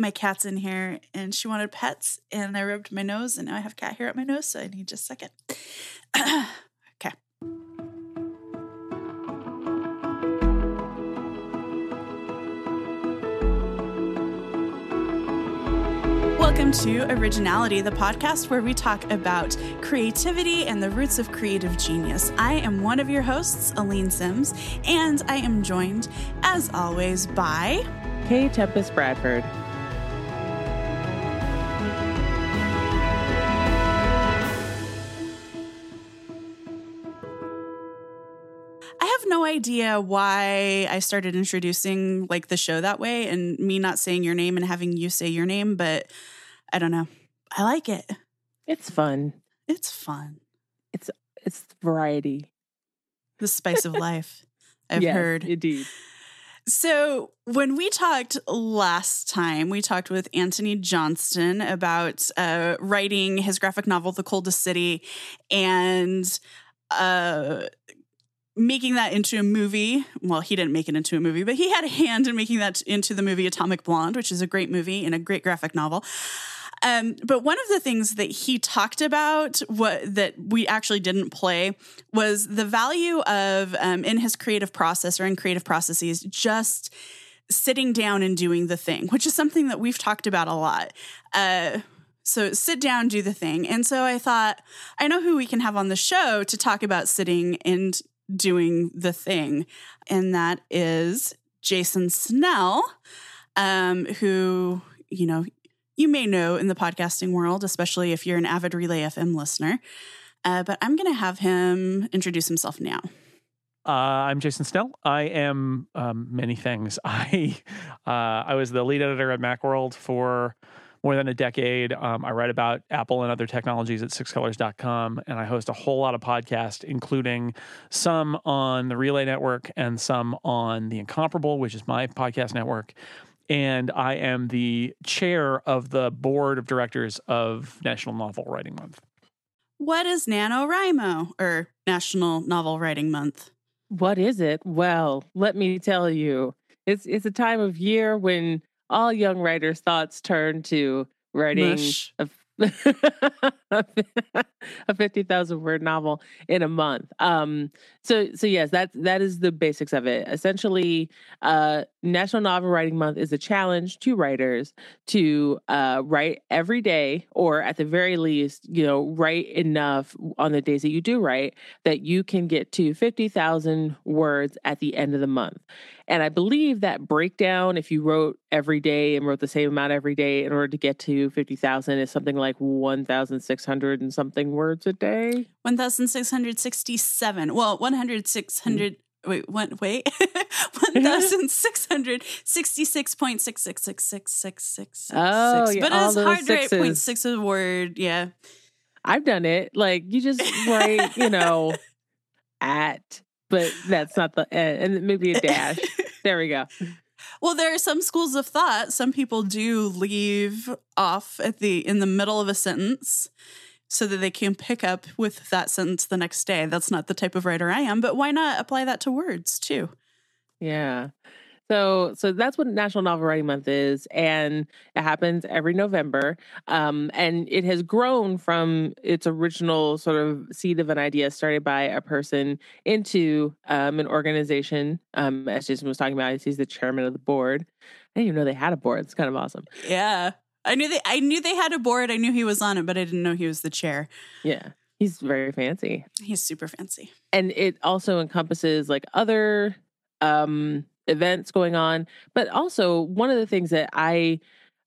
my cat's in here and she wanted pets and I rubbed my nose and now I have cat hair at my nose, so I need just a second. okay. Welcome to Originality, the podcast where we talk about creativity and the roots of creative genius. I am one of your hosts, Aleen Simms, and I am joined, as always, by K. Tempest Bradford. Idea why I started introducing like the show that way and me not saying your name and having you say your name, but I don't know. I like it. It's fun. It's fun. It's it's variety. The spice of life. I've Yes, heard. Indeed. So, when we talked last time, we talked with Antony Johnston about uh, writing his graphic novel, The Coldest City, and uh, making that into a movie. Well, he didn't make it into a movie, but he had a hand in making that into the movie Atomic Blonde, which is a great movie and a great graphic novel. Um, but one of the things that he talked about, what that we actually didn't play, was the value of um, in his creative process or in creative processes, just sitting down and doing the thing, which is something that we've talked about a lot. Uh, so sit down, do the thing. And so I thought, I know who we can have on the show to talk about sitting and doing the thing, and that is Jason Snell, um, who you know you may know in the podcasting world, especially if you're an avid Relay FM listener. Uh, but I'm going to have him introduce himself now. Uh, I'm Jason Snell. I am um, many things. I uh, I was the lead editor at Macworld for more than a decade. Um, I write about Apple and other technologies at sixcolors.com, and I host a whole lot of podcasts, including some on the Relay Network and some on The Incomparable, which is my podcast network. And I am the chair of the board of directors of National Novel Writing Month. What is NaNoWriMo or National Novel Writing Month? What is it? Well, let me tell you. It's it's a time of year when all young writers' thoughts turn to writing Mush. a, a fifty thousand word novel in a month. Um, so so yes, that that is the basics of it. Essentially, uh, National Novel Writing Month is a challenge to writers to uh, write every day, or at the very least, you know, write enough on the days that you do write that you can get to fifty thousand words at the end of the month. And I believe that breakdown, if you wrote every day and wrote the same amount every day in order to get to 50,000, is something like 1,600 and something words a day. 1,667. Well, 100,600. Wait, one, wait. 1,666.66666666. Oh, yeah, But it's hard to write point six a word. Yeah. I've done it. Like you just write, you know, at, but that's not the, and maybe a dash. There we go. Well, there are some schools of thought. Some people do leave off at the in the middle of a sentence so that they can pick up with that sentence the next day. That's not the type of writer I am, but why not apply that to words too? Yeah. So so that's what National Novel Writing Month is, and it happens every November. Um, and it has grown from its original sort of seed of an idea started by a person into um, an organization. Um, as Jason was talking about, he's the chairman of the board. I didn't even know they had a board. It's kind of awesome. Yeah. I knew they I knew they had a board. I knew he was on it, but I didn't know he was the chair. Yeah, he's very fancy. He's super fancy. and it also encompasses like other um events going on but also one of the things that i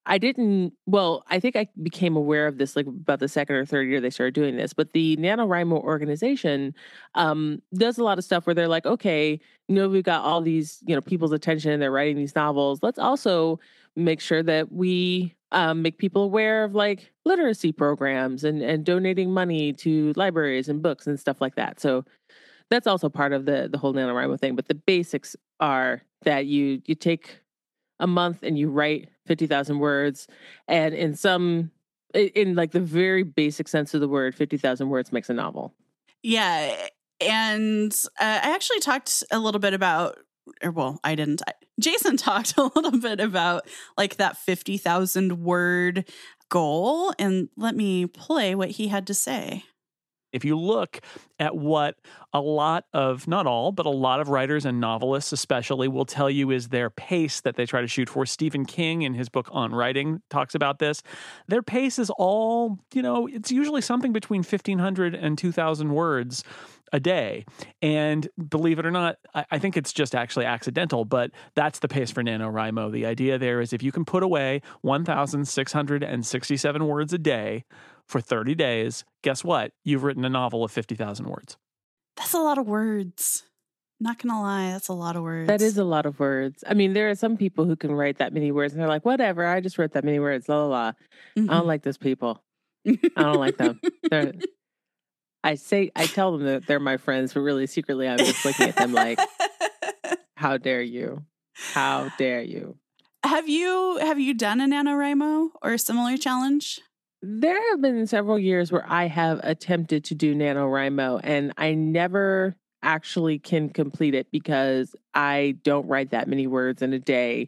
i didn't well i think i became aware of this like about the second or third year they started doing this but the nanowrimo organization um does a lot of stuff where they're like okay you know we've got all these you know people's attention and they're writing these novels. Let's also make sure that we um, make people aware of like literacy programs and and donating money to libraries and books and stuff like that. So that's also part of the the whole NaNoWriMo thing. But the basics are that you you take a month and you write fifty thousand words, and in some in like the very basic sense of the word, fifty thousand words makes a novel. Yeah. And uh, I actually talked a little bit about or well, I didn't. Jason talked a little bit about like that 50,000 word goal. And let me play what he had to say. If you look at what a lot of, not all, but a lot of writers and novelists especially will tell you is their pace that they try to shoot for. Stephen King in his book on writing talks about this. Their pace is all, you know, it's usually something between 1,500 and 2,000 words a day. And believe it or not, I, I, think it's just actually accidental, but that's the pace for NaNoWriMo. The idea there is if you can put away 1,667 words a day, for 30 days, guess what? You've written a novel of 50,000 words. That's a lot of words. Not gonna lie, that's a lot of words. That is a lot of words. I mean, there are some people who can write that many words and they're like, whatever, I just wrote that many words, la la la. Mm-hmm. I don't like those people. I don't like them. They're, I say, I tell them that they're my friends, but really secretly I'm just looking at them like, how dare you? How dare you? Have you have you done a NaNoWriMo or a similar challenge? There have been several years where I have attempted to do NaNoWriMo and I never actually can complete it because I don't write that many words in a day.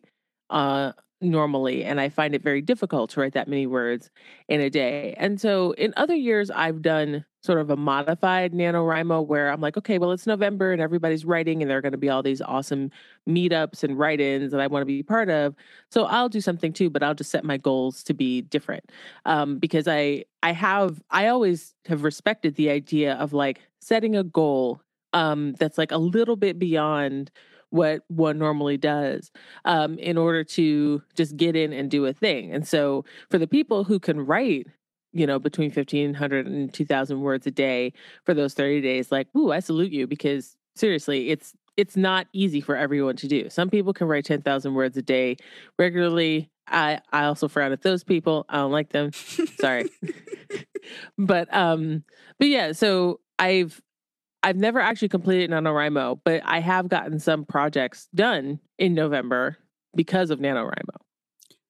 Uh, normally. And I find it very difficult to write that many words in a day. And so in other years, I've done sort of a modified NaNoWriMo where I'm like, okay, well, it's November and everybody's writing and there are going to be all these awesome meetups and write ins that I want to be part of. So I'll do something too, but I'll just set my goals to be different um, because I, I have, I always have respected the idea of like setting a goal um, that's like a little bit beyond what one normally does um, in order to just get in and do a thing. And so for the people who can write you know, between 1500 and 2000 words a day for those 30 days, like, ooh, I salute you because seriously, it's it's not easy for everyone to do. Some people can write 10,000 words a day regularly. I I also frown at those people. I don't like them. Sorry. but um but yeah, so I've I've never actually completed NaNoWriMo, but I have gotten some projects done in November because of NaNoWriMo.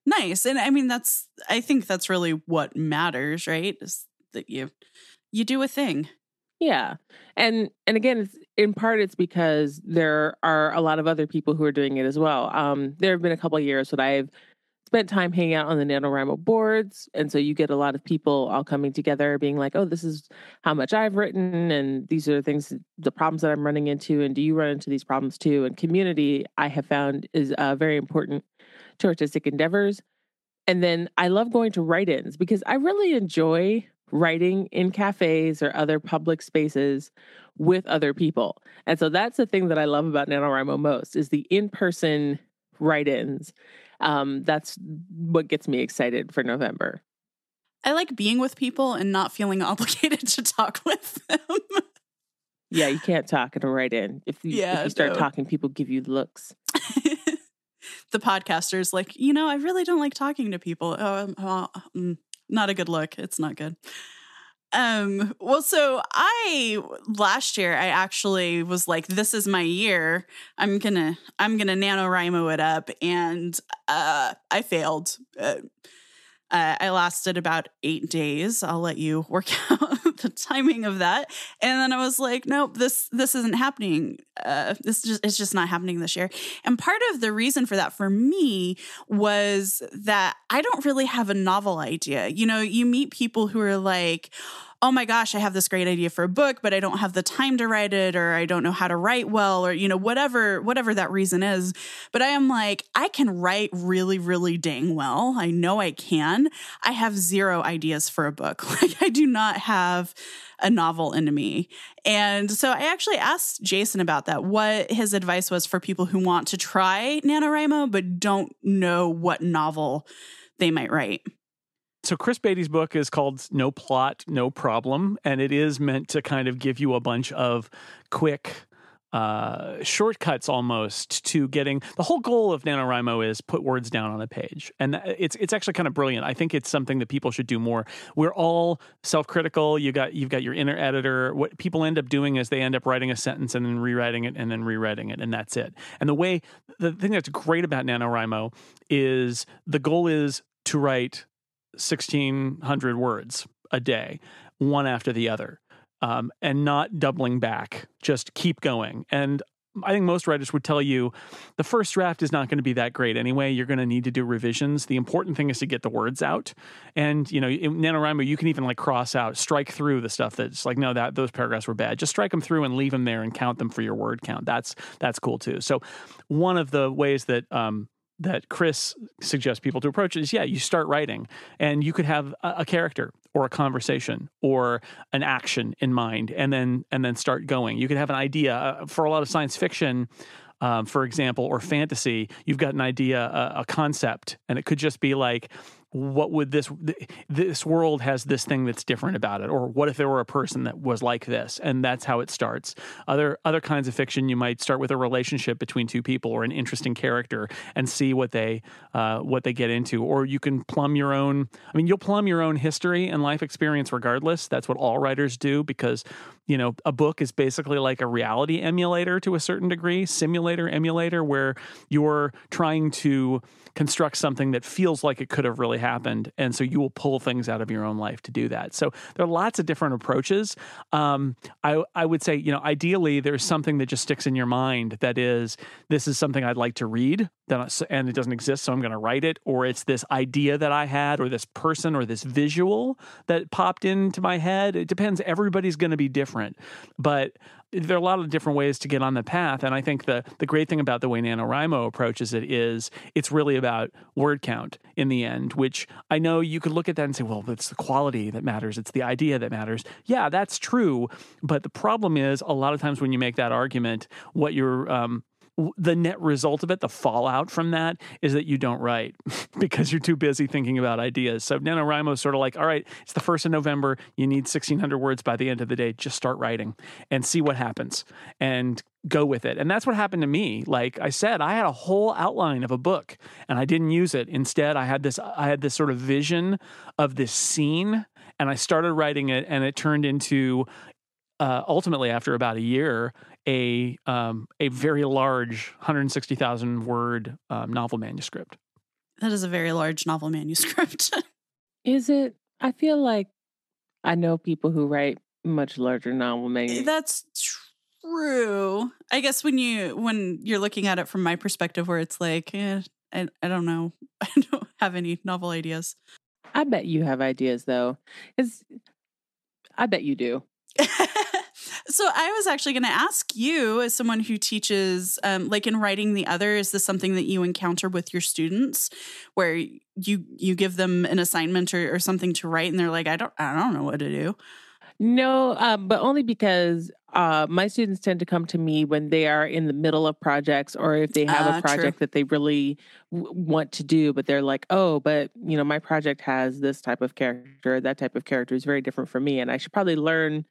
Nice. And I mean that's I think that's really what matters, right? Is that you you do a thing. Yeah. And and again, it's in part it's because there are a lot of other people who are doing it as well. Um there have been a couple years that I've spent time hanging out on the NaNoWriMo boards. And so you get a lot of people all coming together being like, oh, this is how much I've written. And these are the things, the problems that I'm running into. And do you run into these problems too? And community, I have found, is uh, very important to artistic endeavors. And then I love going to write ins because I really enjoy writing in cafes or other public spaces with other people. And so that's the thing that I love about NaNoWriMo most is the in-person write-ins. Um, that's what gets me excited for November. I like being with people and not feeling obligated to talk with them. yeah, you can't talk in a write-in. If you, yeah, if you start no. talking, people give you looks. the podcasters like, you know, I really don't like talking to people. Oh, oh, not a good look. It's not good. Um, well, so I last year I actually was like, this is my year. I'm gonna I'm gonna NaNoWriMo it up, and uh, I failed. Uh, uh, I lasted about eight days. I'll let you work out the timing of that. And then I was like, nope, this this isn't happening. Uh, this just it's just not happening this year. And part of the reason for that for me was that I don't really have a novel idea. You know, you meet people who are like, oh my gosh, I have this great idea for a book, but I don't have the time to write it or I don't know how to write well or you know whatever whatever that reason is. But I am like I can write really really dang well. I know I can. I have zero ideas for a book. Like I do not have a novel into me. And so I actually asked Jason about that, what his advice was for people who want to try NaNoWriMo but don't know what novel they might write so Chris Baty's book is called No Plot, No Problem, and it is meant to kind of give you a bunch of quick uh, shortcuts almost to getting the whole goal of NaNoWriMo is put words down on a page. And it's it's actually kind of brilliant. I think it's something that people should do more. We're all self-critical. You got you've got your inner editor. What people end up doing is they end up writing a sentence and then rewriting it and then rewriting it and that's it. And the way the thing that's great about NaNoWriMo is the goal is to write 1600 words a day, one after the other, um, and not doubling back. Just keep going. And I think most writers would tell you the first draft is not going to be that great anyway. You're going to need to do revisions. The important thing is to get the words out. And, you know, in NaNoWriMo, you can even like cross out, strike through the stuff that's like, no, that those paragraphs were bad. Just strike them through and leave them there and count them for your word count. That's that's cool too. So one of the ways that um, that Chris suggests people to approach is yeah, you start writing and you could have a, a, character or a conversation or an action in mind and then and then start going. You could have an idea uh, for a lot of science fiction um, for example, or fantasy, you've got an idea, a, a, concept, and it could just be like, what would this this world has this thing that's different about it? Or what if there were a person that was like this? And that's how it starts. Other other kinds of fiction you might start with a relationship between two people or an interesting character and see what they uh, what they get into. Or you can plumb your own i mean you'll plumb your own history and life experience regardless. That's what all writers do because you know a book is basically like a reality emulator to a certain degree simulator emulator where you're trying to construct something that feels like it could have really happened. And so you will pull things out of your own life to do that. So there are lots of different approaches. Um, I, I would say, you know, ideally there's something that just sticks in your mind that is, this is something I'd like to read and it doesn't exist. So I'm going to write it. Or it's this idea that I had, or this person, or this visual that popped into my head. It depends. Everybody's going to be different. But there are a lot of different ways to get on the path. And I think the, the great thing about the way NaNoWriMo approaches it is it's really about word count in the end, which I know you could look at that and say, well, it's the quality that matters. It's the idea that matters. Yeah, that's true. But the problem is a lot of times when you make that argument, what you're, um, the net result of it, the fallout from that is that you don't write because you're too busy thinking about ideas. So NaNoWriMo is sort of like, all right, it's the first of November. You need 1,600 words by the end of the day. Just start writing and see what happens and go with it. And that's what happened to me. Like I said, I had a whole outline of a book and I didn't use it. Instead, I had this I had this sort of vision of this scene and I started writing it and it turned into uh, ultimately after about a year a um, a very large 160,000 word um, novel manuscript. That is a very large novel manuscript. is it? I feel like I know people who write much larger novel manuscripts. That's true. I guess when you when you're looking at it from my perspective, where it's like, eh, I I don't know, I don't have any novel ideas. I bet you have ideas though. It's I bet you do. So I was actually going to ask you, as someone who teaches, um, like in writing the other, is this something that you encounter with your students, where you you give them an assignment or, or something to write, and they're like, I don't I don't know what to do. No, um, but only because uh, my students tend to come to me when they are in the middle of projects or if they have uh, a project true. that they really w- want to do, but they're like, oh, but you know, my project has this type of character, that type of character is very different from me, and I should probably learn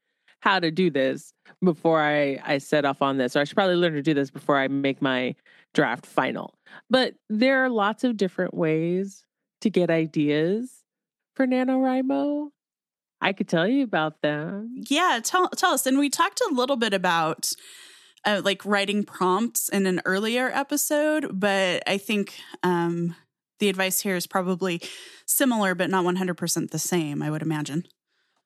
how to do this before I, I set off on this, or I should probably learn to do this before I make my draft final. But there are lots of different ways to get ideas for NaNoWriMo. I could tell you about them. Yeah, tell tell us. And we talked a little bit about uh, like writing prompts in an earlier episode, but I think um, the advice here is probably similar, but not one hundred percent the same. I would imagine.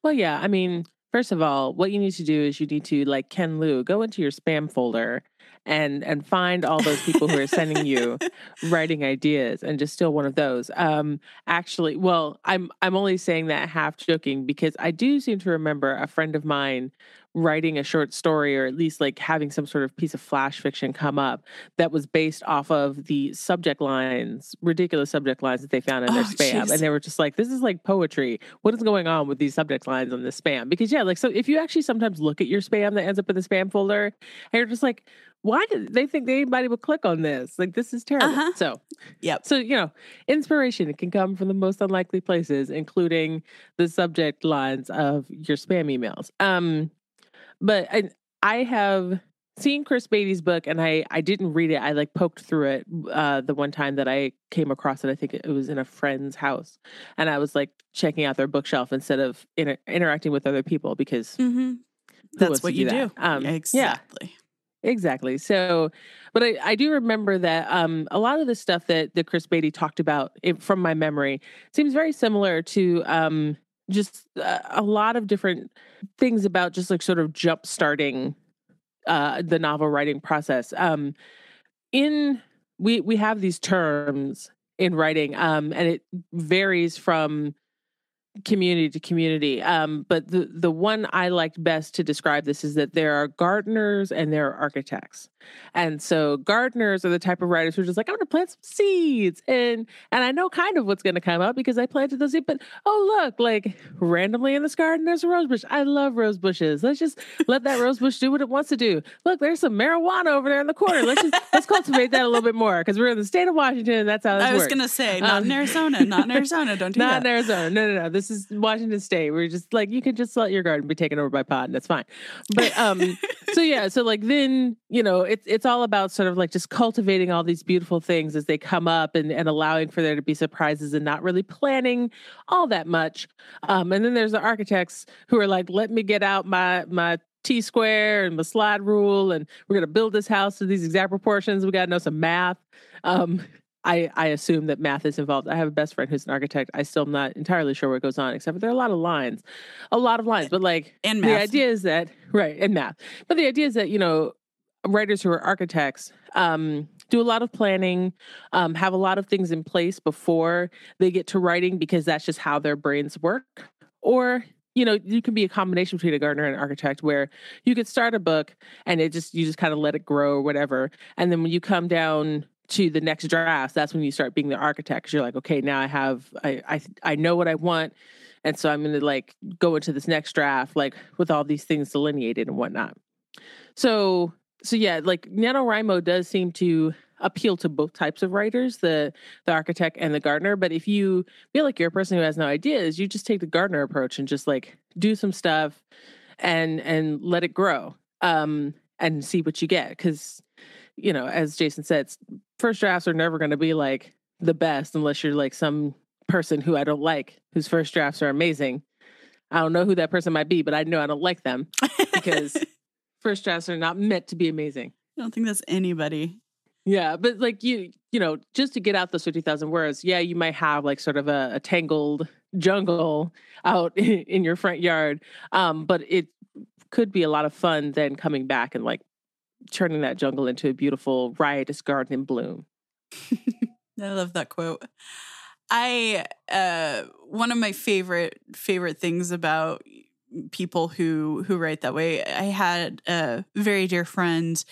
Well, yeah. I mean, First of all, what you need to do is you need to like Ken Liu, go into your spam folder and and find all those people who are sending you writing ideas and just steal one of those. Um actually, well, I'm I'm only saying that half joking because I do seem to remember a friend of mine writing a short story or at least like having some sort of piece of flash fiction come up that was based off of the subject lines, ridiculous subject lines that they found in their oh, spam. Geez. And they were just like, this is like poetry. What is going on with these subject lines on the spam? Because yeah, like so if you actually sometimes look at your spam that ends up in the spam folder and you're just like, why did they think anybody would click on this? Like this is terrible. Uh-huh. So, yep. So you know, inspiration can come from the most unlikely places, including the subject lines of your spam emails. Um, but I, I have seen Chris Baty's book and I, I didn't read it. I like poked through it uh, the one time that I came across it. I think it was in a friend's house. And I was like checking out their bookshelf instead of inter- interacting with other people because mm-hmm. that's what you do. do. Um, exactly. Yeah, exactly. So, but I, I do remember that um, a lot of the stuff that, that Chris Baty talked about it, from my memory seems very similar to um, just uh, a lot of different things about just like sort of jump starting uh, the novel writing process. Um, in we we have these terms in writing, um, and it varies from community to community. Um, but the the one I liked best to describe this is that there are gardeners and there are architects. And so gardeners are the type of writers who are just like, I'm gonna plant some seeds. And and I know kind of what's gonna come up because I planted those seeds, but oh look, like randomly in this garden, there's a rose bush. I love rose bushes. Let's just let that rose bush do what it wants to do. Look, there's some marijuana over there in the corner. Let's just let's cultivate that a little bit more because we're in the state of Washington and that's how I was works. gonna say, not Um, in Arizona, not in Arizona. Don't do Not that. Not in Arizona. No, no, no. This is Washington State. We're just like you can just let your garden be taken over by pod, and that's fine. But um, so yeah, so like then you know it's it's all about sort of like just cultivating all these beautiful things as they come up and and allowing for there to be surprises and not really planning all that much. Um, and then there's the architects who are like, let me get out my my T square and the slide rule, and we're gonna build this house to these exact proportions. We gotta know some math. Um, I, I assume that math is involved. I have a best friend who's an architect. I still am not entirely sure what goes on, except for there are a lot of lines, a lot of lines. But like And the idea is that right and math. But the idea is that you know writers who are architects um, do a lot of planning, um, have a lot of things in place before they get to writing because that's just how their brains work. Or you know, you can be a combination between a gardener and an architect where you could start a book and it just you just kind of let it grow or whatever, and then when you come down to the next draft, that's when you start being the architect. 'cause you're like, okay, now I have I I I know what I want. And so I'm gonna like go into this next draft, like with all these things delineated and whatnot. So so yeah, like NaNoWriMo does seem to appeal to both types of writers, the the architect and the gardener. But if you feel like you're a person who has no ideas, you just take the gardener approach and just like do some stuff and and let it grow. Um and see what you get. Cause, you know, as Jason said, first drafts are never gonna be like the best unless you're like some person who I don't like, whose first drafts are amazing. I don't know who that person might be, but I know I don't like them because first drafts are not meant to be amazing. I don't think that's anybody. Yeah, but like you, you know, just to get out those fifty thousand words, yeah, you might have like sort of a, a tangled jungle out in your front yard, um, but it could be a lot of fun then coming back and like turning that jungle into a beautiful riotous garden in bloom. I love that quote. I uh one of my favorite favorite things about people who who write that way. I had a very dear friend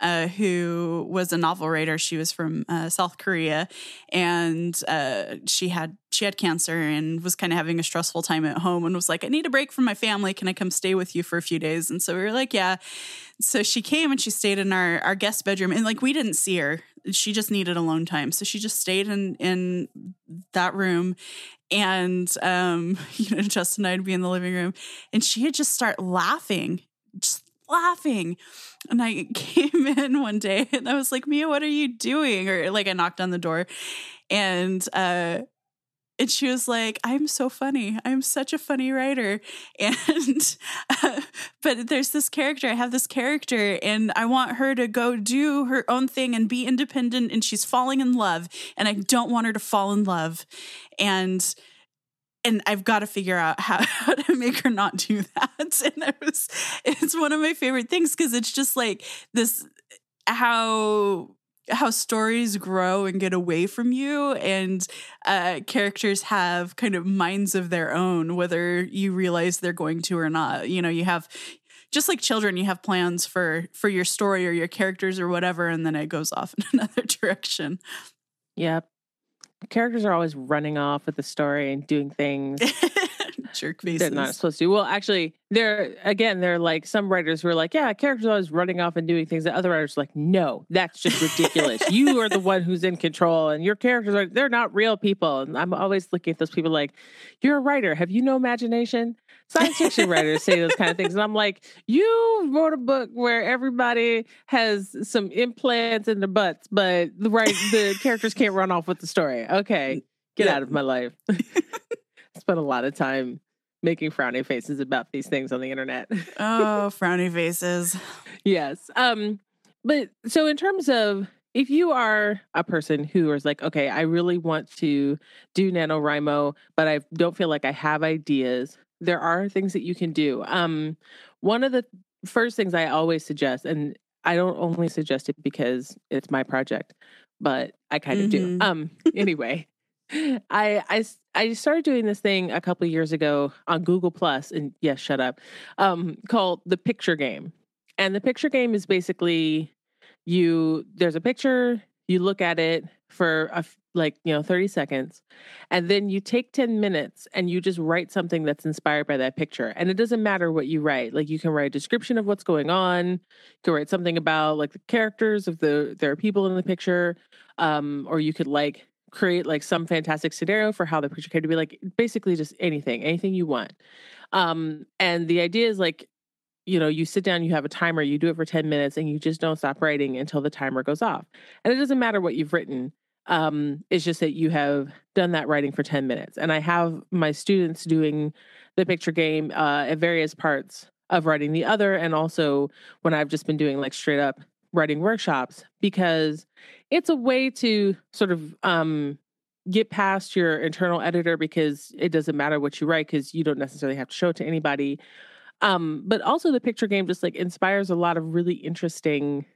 uh, who was a novel writer. She was from uh, South Korea, and uh, she had she had cancer and was kind of having a stressful time at home, and was like, "I need a break from my family. Can I come stay with you for a few days?" And so we were like, "Yeah." So she came and she stayed in our our guest bedroom, and like we didn't see her. She just needed alone time, so she just stayed in in that room and um you know justin and i'd be in the living room and she'd just start laughing just laughing. And i came in one day and i was like mia what are you doing? Or like i knocked on the door and uh and she was like i'm so funny. I'm such a funny writer. And uh, but there's this character i have this character and i want her to go do her own thing and be independent and she's falling in love and i don't want her to fall in love. And and I've got to figure out how, how to make her not do that. And it was it's one of my favorite things because it's just like this how how stories grow and get away from you and uh, characters have kind of minds of their own whether you realize they're going to or not. You know you have just like children you have plans for for your story or your characters or whatever and then it goes off in another direction. Yep. Characters are always running off with the story and doing things jerk they're not supposed to. Well, actually, they're again, they're like some writers who are like, yeah, characters are always running off and doing things. that other writers are like, no, that's just ridiculous. you are the one who's in control, and your characters are they're not real people. And I'm always looking at those people like, you're a writer. Have you no imagination? Science fiction writers say those kind of things, and I'm like, you wrote a book where everybody has some implants in their butts, but the right the characters can't run off with the story. Okay, get Yeah. out of my life. Spent a lot of time making frowny faces about these things on the internet. oh frowny faces yes. Um but so in terms of if you are a person who is like, okay, I really want to do NaNoWriMo, but I don't feel like I have ideas, there are things that you can do. Um one of the first things I always suggest, and I don't only suggest it because it's my project, but I kind of Mhm. do. Um, anyway, I, I I started doing this thing a couple years ago on Google Plus, and yes, shut up, um, called the picture game. And the picture game is basically you there's a picture, you look at it for a like you know 30 seconds and then you take 10 minutes and you just write something that's inspired by that picture and it doesn't matter what you write like you can write a description of what's going on you can write something about like the characters of the there are people in the picture um or you could like create like some fantastic scenario for how the picture came to be like basically just anything anything you want. Um and the idea is like you know you sit down you have a timer you do it for 10 minutes and you just don't stop writing until the timer goes off. And it doesn't matter what you've written um it's just that you have done that writing for 10 minutes. And i have my students doing the picture game uh at various parts of writing the other and also when i've just been doing like straight up writing workshops because it's a way to sort of um get past your internal editor because it doesn't matter what you write because you don't necessarily have to show it to anybody. Um but also the picture game just like inspires a lot of really interesting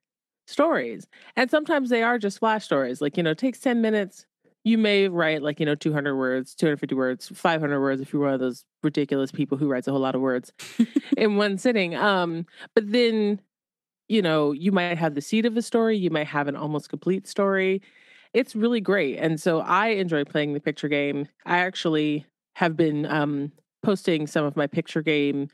stories and sometimes they are just flash stories like you know it takes 10 minutes. You may write like you know 200 words 250 words 500 words if you're one of those ridiculous people who writes a whole lot of words in one sitting um but then you know you might have the seed of a story you might have an almost complete story it's really great and so i enjoy playing the picture game i actually have been um posting some of my picture game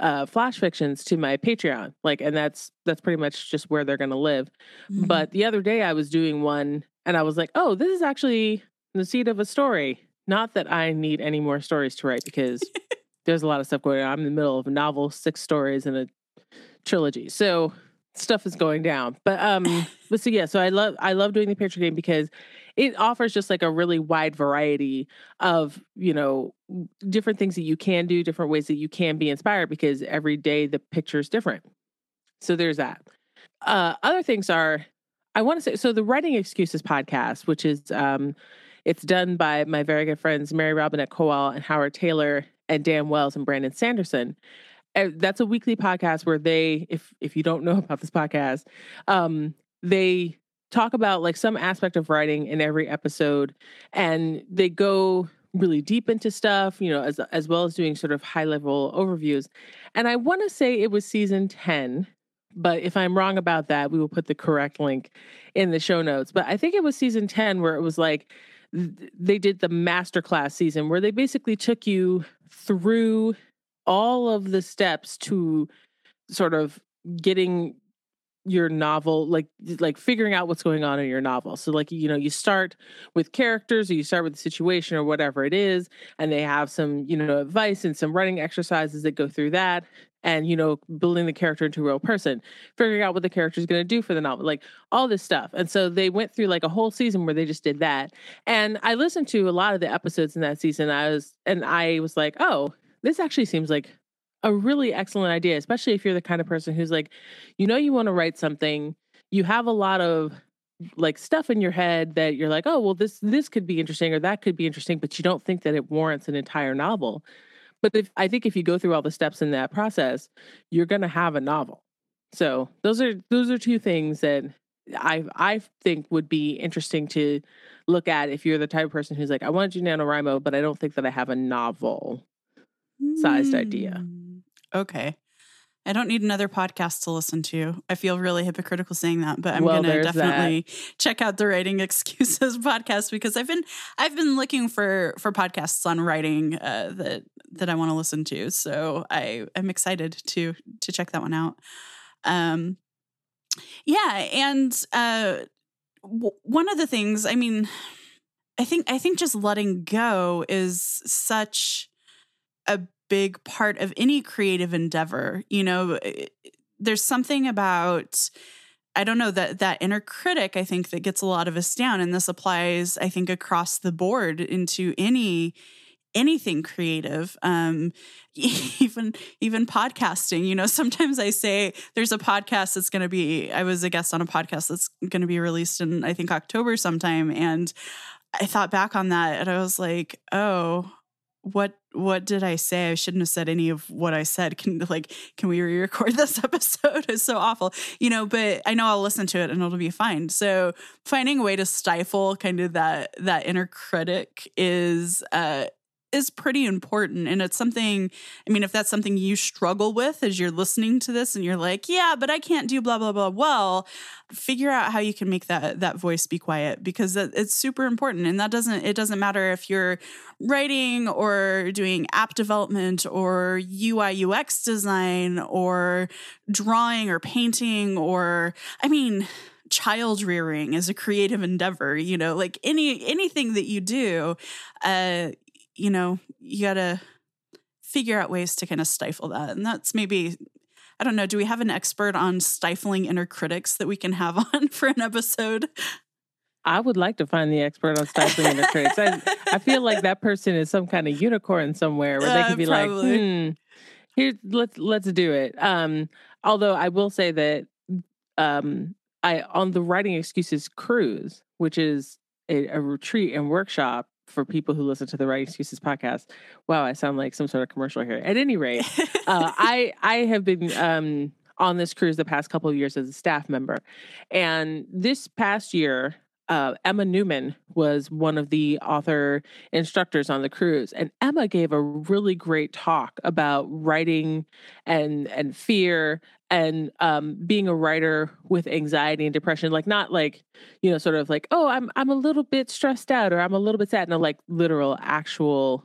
uh flash fictions to my patreon like and that's that's pretty much just where they're going to live Mhm. but the other day I was doing one and I was like, oh, this is actually the seed of a story. Not that I need any more stories to write because there's a lot of stuff going on. I'm in the middle of a novel, six stories, and a trilogy. So stuff is going down. But um but so yeah, so I love I love doing the picture game because it offers just like a really wide variety of, you know, different things that you can do, different ways that you can be inspired because every day the picture is different. So there's that. Uh, other things are, I want to say, so the Writing Excuses podcast, which is, um, it's done by my very good friends Mary Robinette Kowal and Howard Tayler and Dan Wells and Brandon Sanderson. Uh, That's a weekly podcast where they, if if you don't know about this podcast, um, they talk about like some aspect of writing in every episode, and they go really deep into stuff, you know, as as well as doing sort of high level overviews. And I want to say it was season ten, but if I'm wrong about that, we will put the correct link in the show notes. But I think it was season 10 where it was like th- they did the masterclass season where they basically took you through all of the steps to sort of getting your novel like like figuring out what's going on in your novel. So like you know you start with characters or you start with the situation or whatever it is and they have some you know advice and some writing exercises that go through that and you know building the character into a real person figuring out what the character is going to do for the novel like all this stuff. And so they went through like a whole season where they just did that. And i listened to a lot of the episodes in that season i was and i was like oh this actually seems like a really excellent idea especially if you're the kind of person who's like you know you want to write something you have a lot of like stuff in your head that you're like oh well this this could be interesting or that could be interesting but you don't think that it warrants an entire novel. But if i think if you go through all the steps in that process you're going to have a novel. So those are those are two things that i i think would be interesting to look at if you're the type of person who's like i want to do NaNoWriMo but i don't think that i have a novel sized idea. Mm, Okay. I don't need another podcast to listen to. I feel really hypocritical saying that, but I'm Well, gonna there's that. definitely check out the writing excuses podcast because I've been I've been looking for for podcasts on writing uh, that that I want to listen to. So I am excited to to check that one out. Um, yeah, and uh, w- one of the things I mean, I think I think just letting go is such a big part of any creative endeavor. You know, eh, there's something about I don't know that that inner critic I think that gets a lot of us down and this applies I think across the board into any anything creative um even even podcasting you know sometimes i say there's a podcast that's going to be i was a guest on a podcast that's going to be released in i think october sometime and i thought back on that and i was like oh what what did I say? I shouldn't have said any of what I said. Can like can we re-record this episode? It's so awful. You know, but I know I'll listen to it and it'll be fine. So finding a way to stifle kind of that that inner critic is uh is pretty important. And it's something, I mean, if that's something you struggle with as you're listening to this and you're like, yeah, but I can't do blah, blah, blah. Well, figure out how you can make that, that voice be quiet because it's super important. And that doesn't, it doesn't matter if you're writing or doing app development or UI UX design or drawing or painting or, I mean, child rearing is a creative endeavor you know like any anything that you do uh you know, you got to figure out ways to kind of stifle that. And that's maybe, I don't know, do we have an expert on stifling inner critics that we can have on for an episode? I would like to find the expert on stifling inner critics. I, I feel like that person is some kind of unicorn somewhere where they can be like, hmm, here, let's let's do it. Um, although I will say that um, I on the writing excuses cruise, which is a, a retreat and workshop for people who listen to the Writing Excuses podcast. Wow, I sound like some sort of commercial here. At any rate, uh, I I have been um, on this cruise the past couple of years as a staff member, and this past year. Uh, Emma Newman was one of the author instructors on the cruise, and Emma gave a really great talk about writing and and fear and um, being a writer with anxiety and depression like not like you know sort of like oh i'm i'm a little bit stressed out or i'm a little bit sad no like literal actual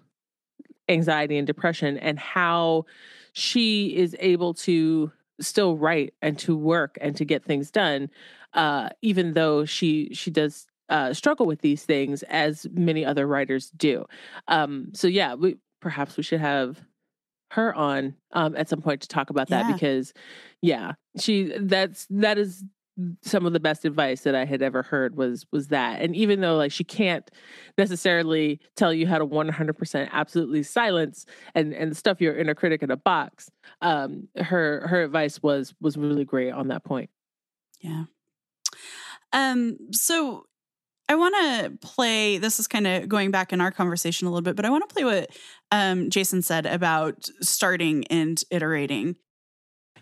anxiety and depression and how she is able to still write and to work and to get things done uh, even though she she does uh, struggle with these things as many other writers do. Um, so yeah we perhaps we should have her on um, at some point to talk about that yeah. because yeah she that's that is some of the best advice that I had ever heard was was that. And even though like she can't necessarily tell you how to 100% absolutely silence and and stuff your inner critic in a box, um her her advice was was really great on that point. Yeah. Um so I want to play. This is kind of going back in our conversation a little bit, but I want to play what um, Jason said about starting and iterating.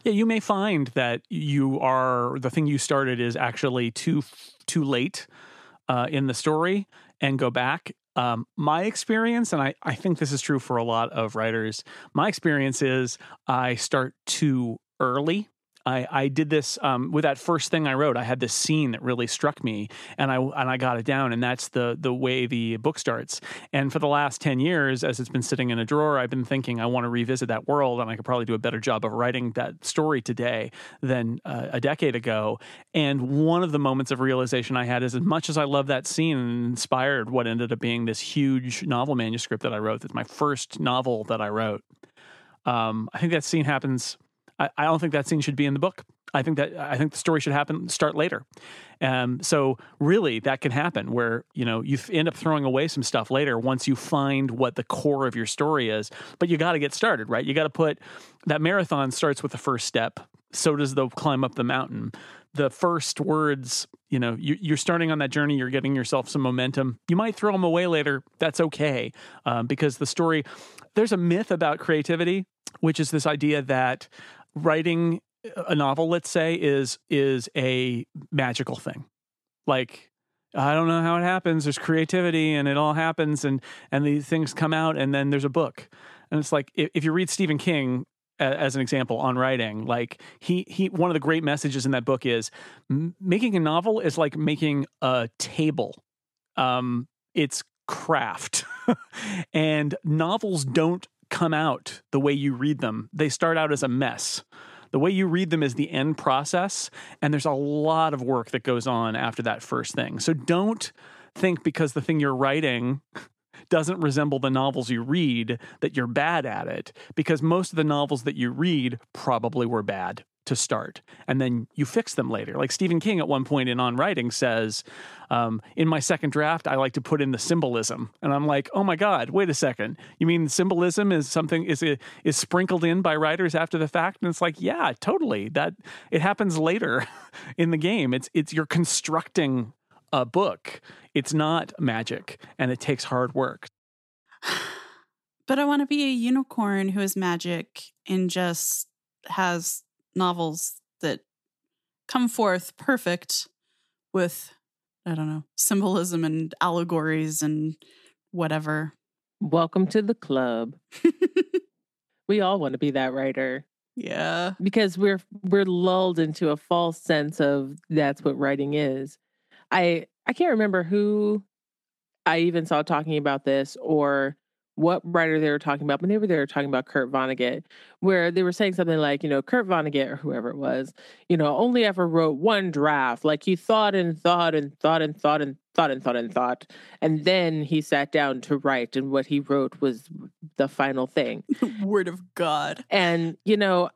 Yeah, you may find that you are the thing you started is actually too too late uh, in the story, and go back. Um, my experience, and I, I think this is true for a lot of writers. My experience is I start too early I, I did this um, with that first thing I wrote. I had this scene that really struck me, and I and I got it down, and that's the the way the book starts. And for the last ten years, as it's been sitting in a drawer, I've been thinking I want to revisit that world, and I could probably do a better job of writing that story today than uh, a decade ago. And one of the moments of realization I had is, as much as I love that scene and inspired what ended up being this huge novel manuscript that I wrote, that's my first novel that I wrote. Um, I think that scene happens I, I don't think that scene should be in the book. I think that I think the story should happen start later. Um, so really, that can happen where you know you end up throwing away some stuff later once you find what the core of your story is. But you got to get started, right? You got to put that marathon starts with the first step. So does the climb up the mountain. The first words, you know, you, are starting on that journey. You're getting yourself some momentum. You might throw them away later. That's okay, um, because the story. There's a myth about creativity, which is this idea that writing a novel, let's say, is is a magical thing. Like I don't know how it happens. There's creativity and it all happens and and these things come out and then there's a book. And it's like if, if you read Stephen King as an example on writing, like he he one of the great messages in that book is m- making a novel is like making a table. Um, it's craft, and novels don't come out the way you read them. They start out as a mess. The way you read them is the end process, and there's a lot of work that goes on after that first thing. So don't think because the thing you're writing doesn't resemble the novels you read that you're bad at it, because most of the novels that you read probably were bad to start and then you fix them later. Like stephen king at one point in on writing says um, in my second draft i like to put in the symbolism. And i'm like oh my god wait a second. You mean symbolism is something is it is sprinkled in by writers after the fact? And it's like yeah totally. That it happens later in the game. It's it's you're constructing a book. It's not magic and it takes hard work. But I want to be a unicorn who is magic and just has novels that come forth perfect with, I don't know, symbolism and allegories and whatever. Welcome to the club. we all want to be that writer yeah. because we're we're lulled into a false sense of that's what writing is. I I can't remember who I even saw talking about this or what writer they were talking about, but they were there talking about Kurt Vonnegut, where they were saying something like, you know, Kurt Vonnegut or whoever it was, you know, only ever wrote one draft. Like he thought and thought and thought and thought and thought and thought and thought. And then he sat down to write, and what he wrote was the final thing. Word of God. And, you know,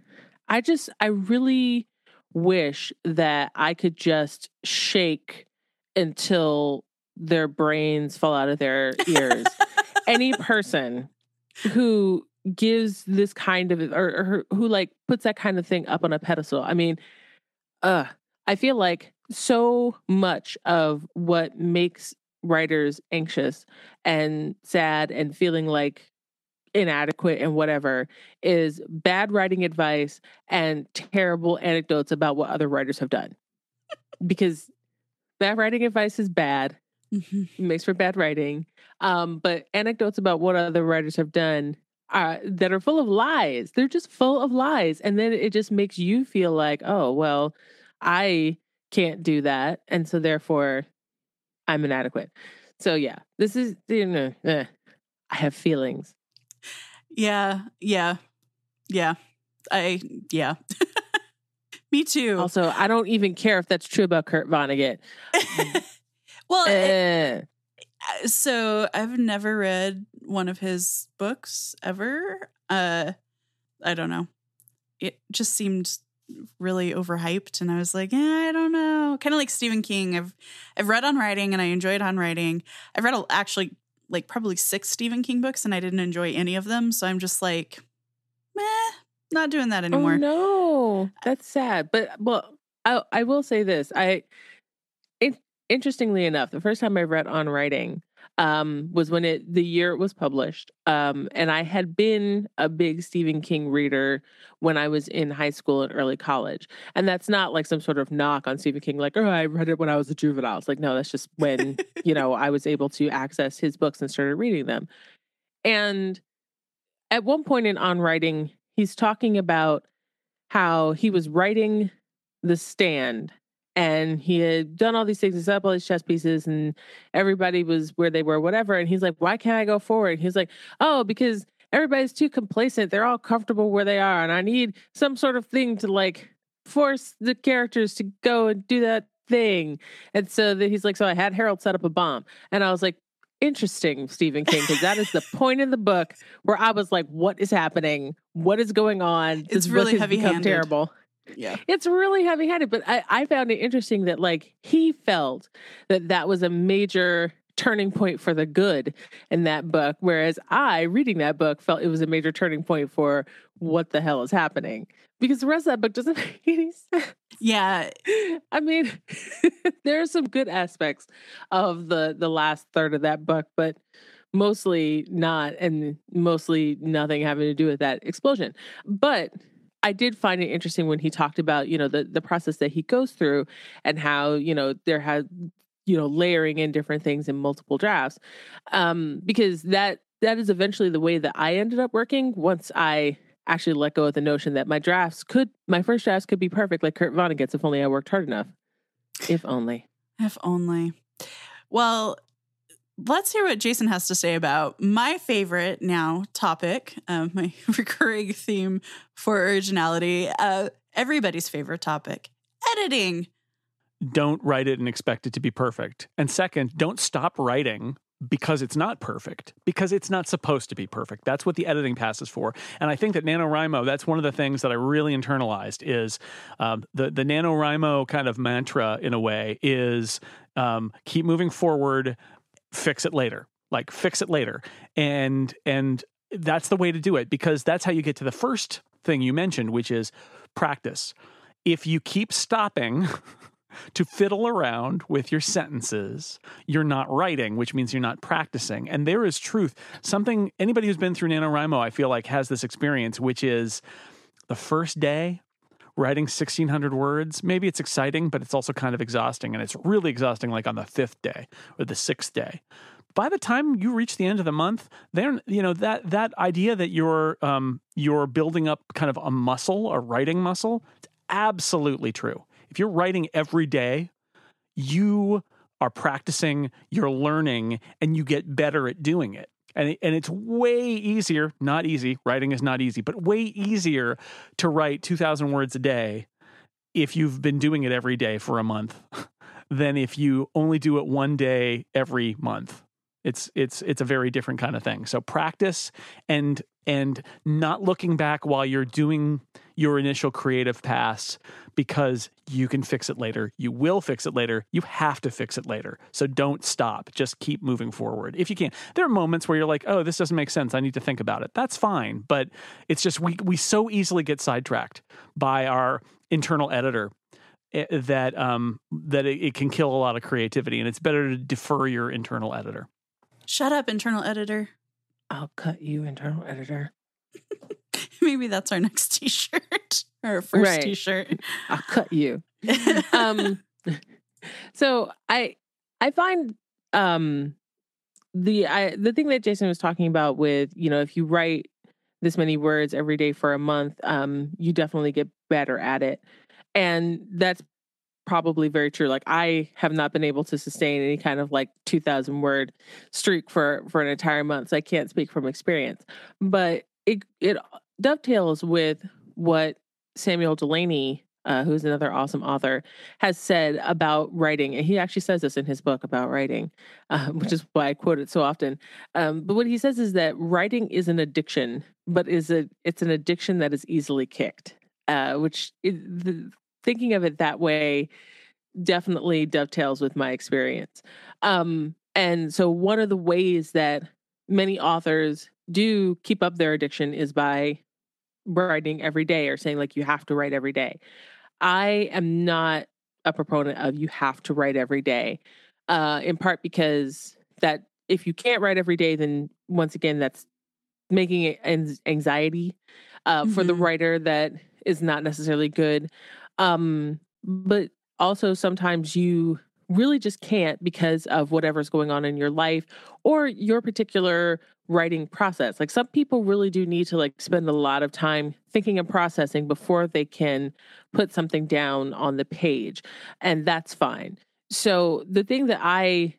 I just, I really wish that I could just shake until their brains fall out of their ears. Any person who gives this kind of, or, or who like puts that kind of thing up on a pedestal. I mean, uh, I feel like so much of what makes writers anxious and sad and feeling like inadequate and whatever is bad writing advice and terrible anecdotes about what other writers have done. because bad writing advice is bad, Mhm. makes for bad writing. Um, but anecdotes about what other writers have done uh, that are full of lies, they're just full of lies. And then it just makes you feel like, oh, well, I can't do that. And so therefore, I'm inadequate. So yeah, this is, you know, eh, I have feelings. Yeah. Yeah. Yeah. I, yeah. Me too. Also, I don't even care if that's true about Kurt Vonnegut. well, it- Eh. Uh, so I've never read one of his books ever. Uh I don't know. It just seemed really overhyped and I was like, eh, I don't know. Kind of like Stephen King. I've I've read on writing and I enjoyed on writing. I've read a, actually like probably 6 Stephen King books and I didn't enjoy any of them, so I'm just like, meh, not doing that anymore. Oh no, that's sad. But well, I I will say this. I, interestingly enough, the first time I read on writing um, was when it the year it was published, um, and I had been a big Stephen King reader when I was in high school and early college. And that's not like some sort of knock on Stephen King, like oh I read it when I was a juvenile. It's like no, that's just when you know I was able to access his books and started reading them. And at one point in on writing, he's talking about how he was writing the stand and he had done all these things, he set up all these chess pieces, and everybody was where they were, whatever. And he's like, Why can't I go forward? He's like, Oh, because everybody's too complacent. They're all comfortable where they are. And I need some sort of thing to like force the characters to go and do that thing. And so that he's like, So I had Harold set up a bomb. And I was like, Interesting, Stephen King, because that is the point in the book where I was like, "What is happening? What is going on? It's This really has become terrible." Yeah. It's really heavy handed, but I, I found it interesting that like he felt that that was a major turning point for the good in that book, whereas I, reading that book, felt it was a major turning point for what the hell is happening because the rest of that book doesn't make any sense. Yeah. I mean, there are some good aspects of the the last third of that book, but mostly not, and mostly nothing having to do with that explosion. But I did find it interesting when he talked about you know the the process that he goes through and how you know there had you know layering in different things in multiple drafts, um, because that that is eventually the way that I ended up working once I actually let go of the notion that my drafts could my first drafts could be perfect like Kurt Vonnegut's if only I worked hard enough. If only. If only. Well, let's hear what Jason has to say about my favorite now topic, um, my recurring theme for originality, uh, everybody's favorite topic editing. Don't write it and expect it to be perfect. And second, don't stop writing because it's not perfect, because it's not supposed to be perfect. That's what the editing pass is for. And I think that NaNoWriMo, that's one of the things that I really internalized is um, the, the NaNoWriMo kind of mantra in a way is um, keep moving forward, fix it later. Like fix it later. And and that's the way to do it because that's how you get to the first thing you mentioned, which is practice. If you keep stopping to fiddle around with your sentences, you're not writing, which means you're not practicing. And there is truth. Something anybody who's been through NaNoWriMo, I feel like, has this experience, which is the first day writing 1600 words maybe it's exciting but it's also kind of exhausting and it's really exhausting like on the fifth day or the sixth day by the time you reach the end of the month, then you know that that idea that you're um, you're building up kind of a muscle, a writing muscle, it's absolutely true. If you're writing every day, you are practicing, you're learning, and you get better at doing it. And, and it's way easier, not easy, writing is not easy, but way easier to write 2,000 words a day if you've been doing it every day for a month than if you only do it one day every month. It's it's it's a very different kind of thing. So practice and and not looking back while you're doing your initial creative pass because you can fix it later. You will fix it later. You have to fix it later. So don't stop. Just keep moving forward if you can. There are moments where you're like, "Oh, this doesn't make sense. I need to think about it." That's fine, but it's just we we so easily get sidetracked by our internal editor eh, that um that it, it can kill a lot of creativity and it's better to defer your internal editor. Shut up, internal editor. I'll cut you, internal editor. Maybe that's our next t-shirt or our first Right. t-shirt. I'll cut you. um so i i find um the i the thing that jason was talking about with you know if you write this many words every day for a month um you definitely get better at it and that's probably very true like i have not been able to sustain any kind of like 2000 word streak for for an entire month so i can't speak from experience but it it dovetails with what Samuel Delany uh, who's another awesome author, has said about writing. And he actually says this in his book about writing, um, which is why I quote it so often. Um, but what he says is that writing is an addiction, but is a it's an addiction that is easily kicked. Uh, which is, the, thinking of it that way definitely dovetails with my experience. Um, and so one of the ways that many authors do keep up their addiction is by writing every day or saying like you have to write every day. I am not a proponent of you have to write every day. Uh in part because that if you can't write every day then once again that's making it anxiety uh for the Mhm. writer that is not necessarily good. Um but also sometimes you really just can't because of whatever's going on in your life or your particular writing process. Like some people really do need to like spend a lot of time thinking and processing before they can put something down on the page, and that's fine. So the thing that I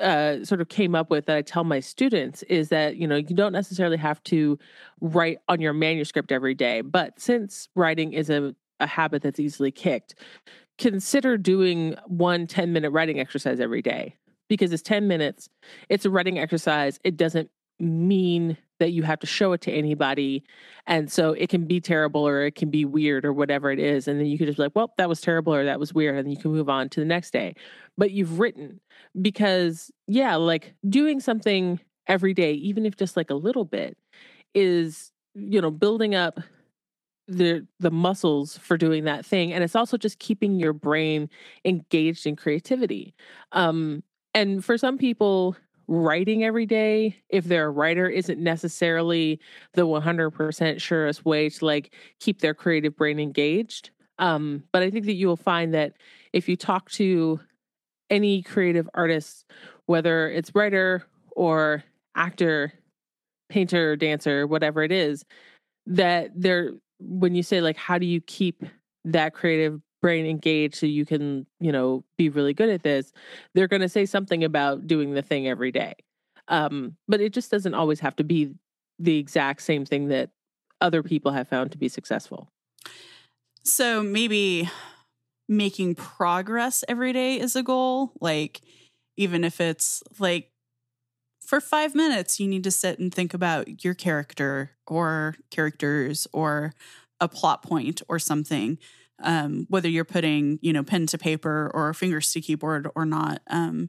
uh, sort of came up with that I tell my students is that you know you don't necessarily have to write on your manuscript every day, but since writing is a a habit that's easily kicked, consider doing one 10 minute writing exercise every day because it's 10 minutes. It's a writing exercise. It doesn't mean that you have to show it to anybody. And so it can be terrible or it can be weird or whatever it is. And then you could just be like, well, that was terrible or that was weird. And you can move on to the next day. But you've written because, yeah, like doing something every day, even if just like a little bit, is, you know, building up the the muscles for doing that thing and it's also just keeping your brain engaged in creativity um and for some people writing every day if they're a writer isn't necessarily the 100% surest way to like keep their creative brain engaged um but i think that you will find that if you talk to any creative artist whether it's writer or actor painter dancer whatever it is that they're when you say like how do you keep that creative brain engaged so you can you know be really good at this they're going to say something about doing the thing every day um but it just doesn't always have to be the exact same thing that other people have found to be successful So maybe making progress every day is a goal. Like, even if it's like for five minutes, you need to sit and think about your character or characters or a plot point or something. Um, whether you're putting, you know, pen to paper or fingers to keyboard or not. Um,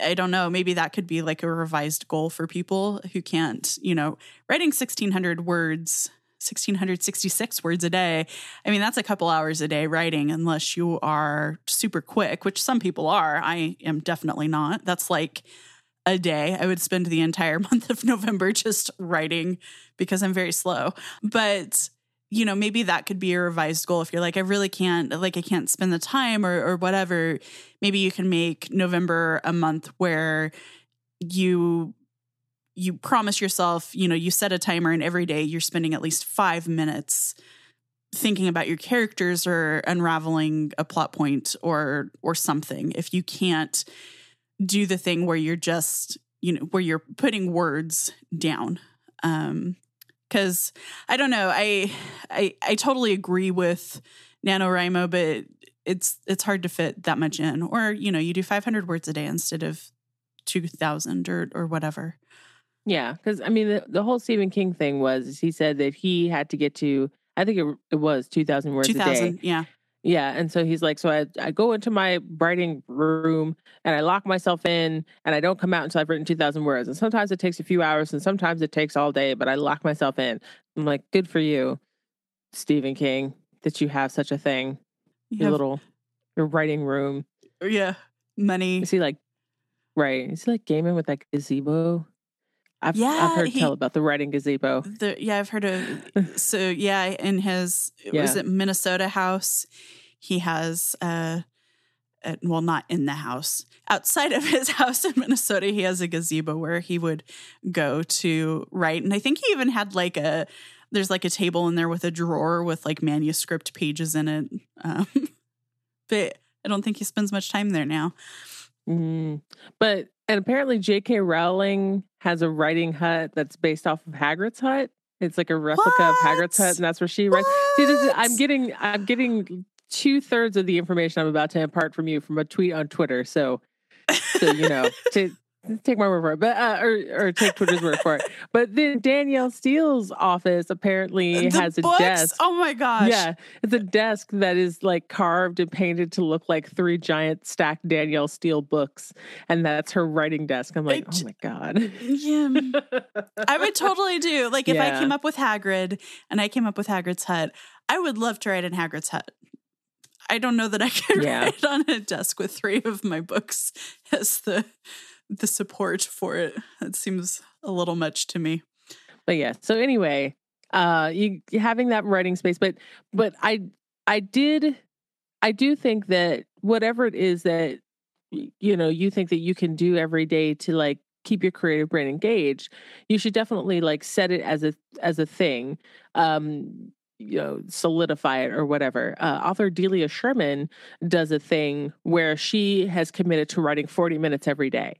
I don't know. Maybe that could be like a revised goal for people who can't, you know, writing 1600 words 1666 words a day. I mean, that's a couple hours a day writing, unless you are super quick, which some people are. I am definitely not. That's like a day. I would spend the entire month of November just writing because I'm very slow. But you know, maybe that could be a revised goal if you're like, I really can't, like, I can't spend the time or, or whatever. Maybe you can make November a month where you you promise yourself, you know, you set a timer and every day you're spending at least five minutes thinking about your characters or unraveling a plot point or or something. If you can't do the thing where you're just, you know, where you're putting words down. Um because I don't know, I I I totally agree with NaNoWriMo, but it's it's hard to fit that much in. Or, you know, you do 500 words a day instead of 2000 or or whatever. Yeah, because I mean, the, the whole Stephen King thing was he said that he had to get to, I think it, it was 2,000 words 2000, a day. Yeah. Yeah. And so he's like, so I, I go into my writing room and I lock myself in and I don't come out until I've written 2,000 words. And sometimes it takes a few hours and sometimes it takes all day, but I lock myself in. I'm like, good for you, Stephen King, that you have such a thing. You your have, little, your writing room. Yeah. Money. Is he like, right. Is he like gaming with like gazebo? I've, yeah, I've heard he, tell about the writing gazebo. The, yeah, I've heard of. so yeah, in his yeah. was it Minnesota house, he has uh, uh, well, not in the house. Outside of his house in Minnesota, he has a gazebo where he would go to write, and I think he even had like a there's like a table in there with a drawer with like manuscript pages in it. Um, but I don't think he spends much time there now. Mm. But and apparently J.K. Rowling has a writing hut that's based off of Hagrid's hut. It's like a replica what? of Hagrid's hut, and that's where she writes. See, this is, I'm getting I'm getting two thirds of the information I'm about to impart from you from a tweet on Twitter. So, so you know, to take my word for it, but uh, or or take Twitter's word for it. But then Danielle Steel's office apparently the has books? a desk. Oh my gosh! Yeah, it's a desk that is like carved and painted to look like three giant stacked Danielle Steel books, and that's her writing desk. I'm like, it, oh my god. Yeah, I would totally do. Like if yeah. I came up with Hagrid and I came up with Hagrid's hut, I would love to write in Hagrid's hut. I don't know that I could yeah. write on a desk with three of my books as the the support for it. It seems a little much to me. But yeah. So anyway, uh you having that writing space, but but I I did I do think that whatever it is that you know you think that you can do every day to like keep your creative brain engaged you should definitely like set it as a as a thing um you know solidify it or whatever uh, author delia sherman does a thing where she has committed to writing 40 minutes every day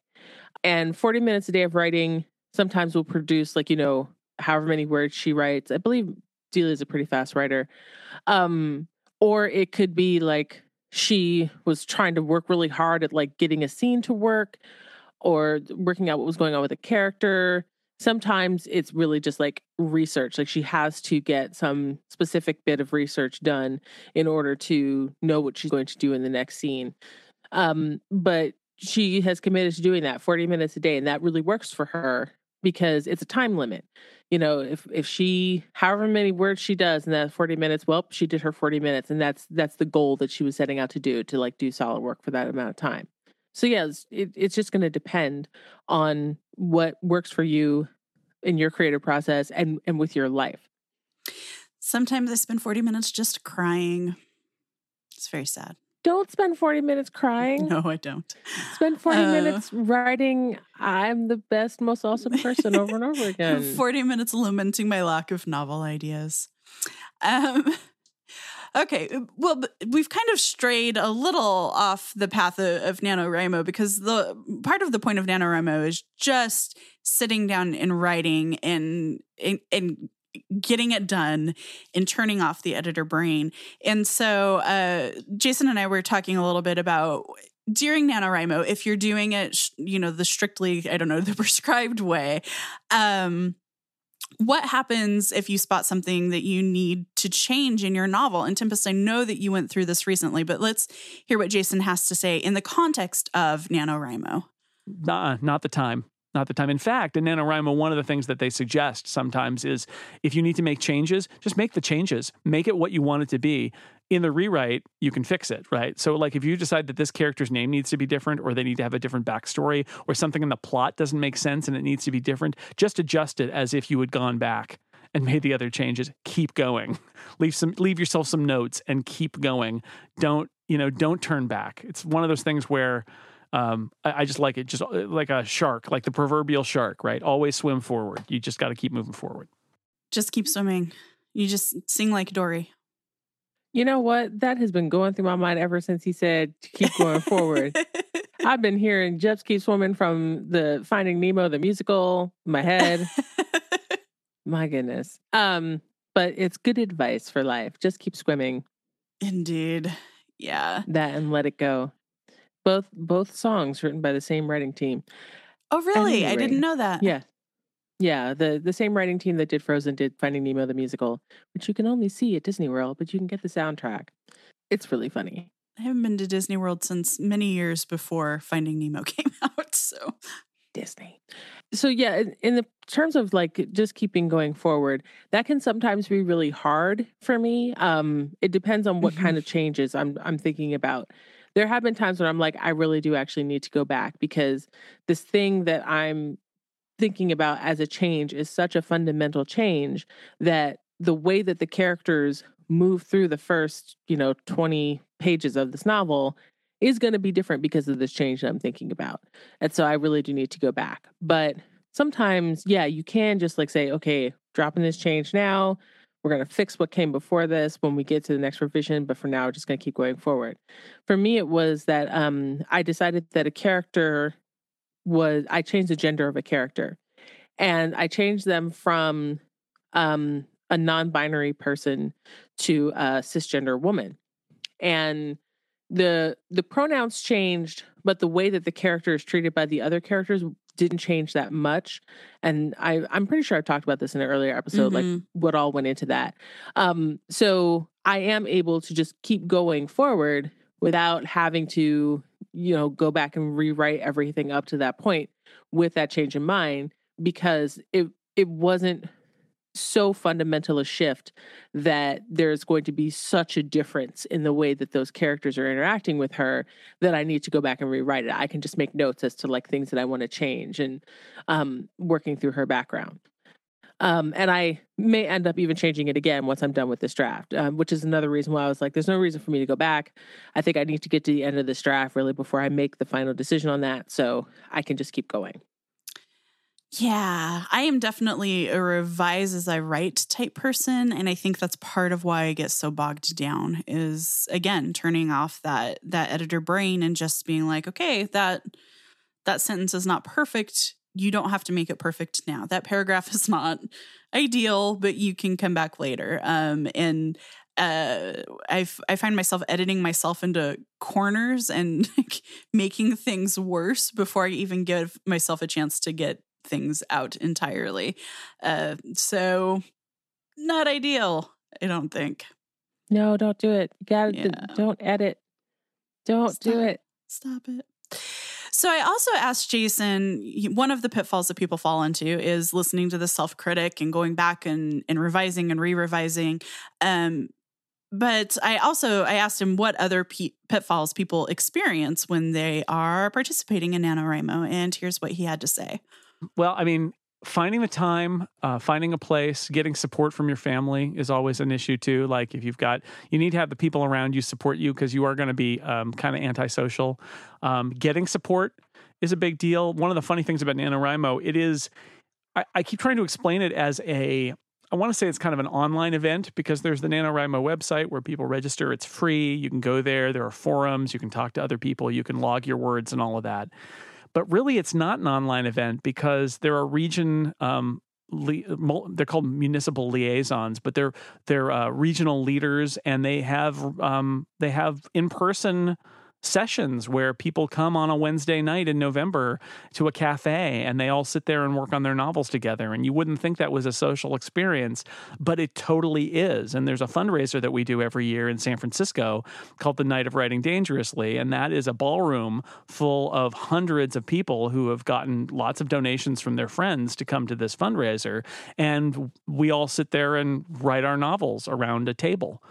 and 40 minutes a day of writing sometimes will produce like, you know, however many words she writes. I believe Delia is a pretty fast writer. Um, or it could be like she was trying to work really hard at like getting a scene to work or working out what was going on with a character. Sometimes it's really just like research. Like she has to get some specific bit of research done in order to know what she's going to do in the next scene. Um, but she has committed to doing that 40 minutes a day and that really works for her because it's a time limit. You know if if she however many words she does in that 40 minutes well she did her 40 minutes and that's that's the goal that she was setting out to do to like do solid work for that amount of time. So yes it, it's just going to depend on what works for you in your creative process and and with your life. Sometimes i spend 40 minutes just crying. It's very sad don't spend 40 minutes crying. No, I don't. Spend 40 uh, minutes writing, I'm the best, most awesome person over and over again. 40 minutes lamenting my lack of novel ideas. Um, okay, uh, well, we've kind of strayed a little off the path of, of NaNoWriMo because the part of the point of NaNoWriMo is just sitting down and writing and, and, and getting it done and turning off the editor brain. And so uh, Jason and I were talking a little bit about during NaNoWriMo, if you're doing it, you know, the strictly, I don't know, the prescribed way, um, what happens if you spot something that you need to change in your novel? And Tempest, I know that you went through this recently, but let's hear what Jason has to say in the context of NaNoWriMo. Uh, not the time. Not the time. In fact, in NaNoWriMo, one of the things that they suggest sometimes is if you need to make changes, just make the changes, make it what you want it to be. In the rewrite, you can fix it, right? So, like if you decide that this character's name needs to be different, or they need to have a different backstory, or something in the plot doesn't make sense and it needs to be different, just adjust it as if you had gone back and made the other changes. Keep going. Leave some leave yourself some notes and keep going. Don't, you know, don't turn back. It's one of those things where um, I, I, just like it, just uh, like a shark, like the proverbial shark, right? Always swim forward. You just got to keep moving forward. Just keep swimming. You just sing like Dory. You know what? That has been going through my mind ever since he said to keep going forward. I've been hearing just keep swimming from the Finding Nemo the musical my head. my goodness. Um, but it's good advice for life. Just keep swimming. Indeed. Yeah. That and let it go. Both both songs written by the same writing team. Oh, really? I didn't know that. Yeah. Yeah, the the same writing team that did Frozen did Finding Nemo the musical, which you can only see at Disney World, but you can get the soundtrack. It's really funny. I haven't been to Disney World since many years before Finding Nemo came out, so Disney. So yeah, in, in the terms of like just keeping going forward, that can sometimes be really hard for me. Um, it depends on what mm-hmm. kind of changes I'm I'm thinking about there have been times when I'm like, I really do actually need to go back because this thing that I'm thinking about as a change is such a fundamental change that the way that the characters move through the first, you know, 20 pages of this novel is going to be different because of this change that I'm thinking about. And so I really do need to go back. But sometimes, yeah, you can just like say, okay, dropping this change now. We're going to fix what came before this when we get to the next revision, but for now, we're just going to keep going forward. For me, it was that um, I decided that a character was, I changed the gender of a character and I changed them from um, a non binary person to a cisgender woman. And the the pronouns changed but the way that the character is treated by the other characters didn't change that much. And I, I'm pretty sure I've talked about this in an earlier episode, mm-hmm. like what all went into that. Um, so I am able to just keep going forward without having to, you know, go back and rewrite everything up to that point with that change in mind because it it wasn't so fundamental a shift that there's going to be such a difference in the way that those characters are interacting with her that I need to go back and rewrite it. I can just make notes as to like things that I want to change and um, working through her background. Um, and I may end up even changing it again once I'm done with this draft, um, which is another reason why I was like, there's no reason for me to go back. I think I need to get to the end of this draft really before I make the final decision on that. So I can just keep going. Yeah, I am definitely a revise as I write type person and I think that's part of why I get so bogged down is again turning off that that editor brain and just being like, okay, that that sentence is not perfect. You don't have to make it perfect now. That paragraph is not ideal, but you can come back later. Um and uh, I I find myself editing myself into corners and making things worse before I even give myself a chance to get things out entirely. Uh, so, not ideal, I don't think. No, don't do it. You gotta yeah. don't edit. Don't Stop. do it. Stop it. So I also asked Jason, one of the pitfalls that people fall into is listening to the self-critic and going back and, and revising and re-revising. Um, but I also I asked him what other p- pitfalls people experience when they are participating in NaNoWriMo, and here's what he had to say. Well, I mean, finding the time, uh, finding a place, getting support from your family is always an issue too. Like if you've got, you need to have the people around you support you because you are going to be um, kind of antisocial. Um, getting support is a big deal. One of the funny things about NaNoWriMo, it is, I, I keep trying to explain it as a, I want to say it's kind of an online event because there's the NaNoWriMo website where people register. It's free. You can go there. There are forums. You can talk to other people. You can log your words and all of that. But really, it's not an online event because there are region um, they're called municipal liaisons, but they're they're uh, regional leaders, and they have um, they have in person sessions where people come on a Wednesday night in November to a cafe and they all sit there and work on their novels together. And you wouldn't think that was a social experience, but it totally is. And there's a fundraiser that we do every year in San Francisco called the Night of Writing Dangerously. And that is a ballroom full of hundreds of people who have gotten lots of donations from their friends to come to this fundraiser. And we all sit there and write our novels around a table.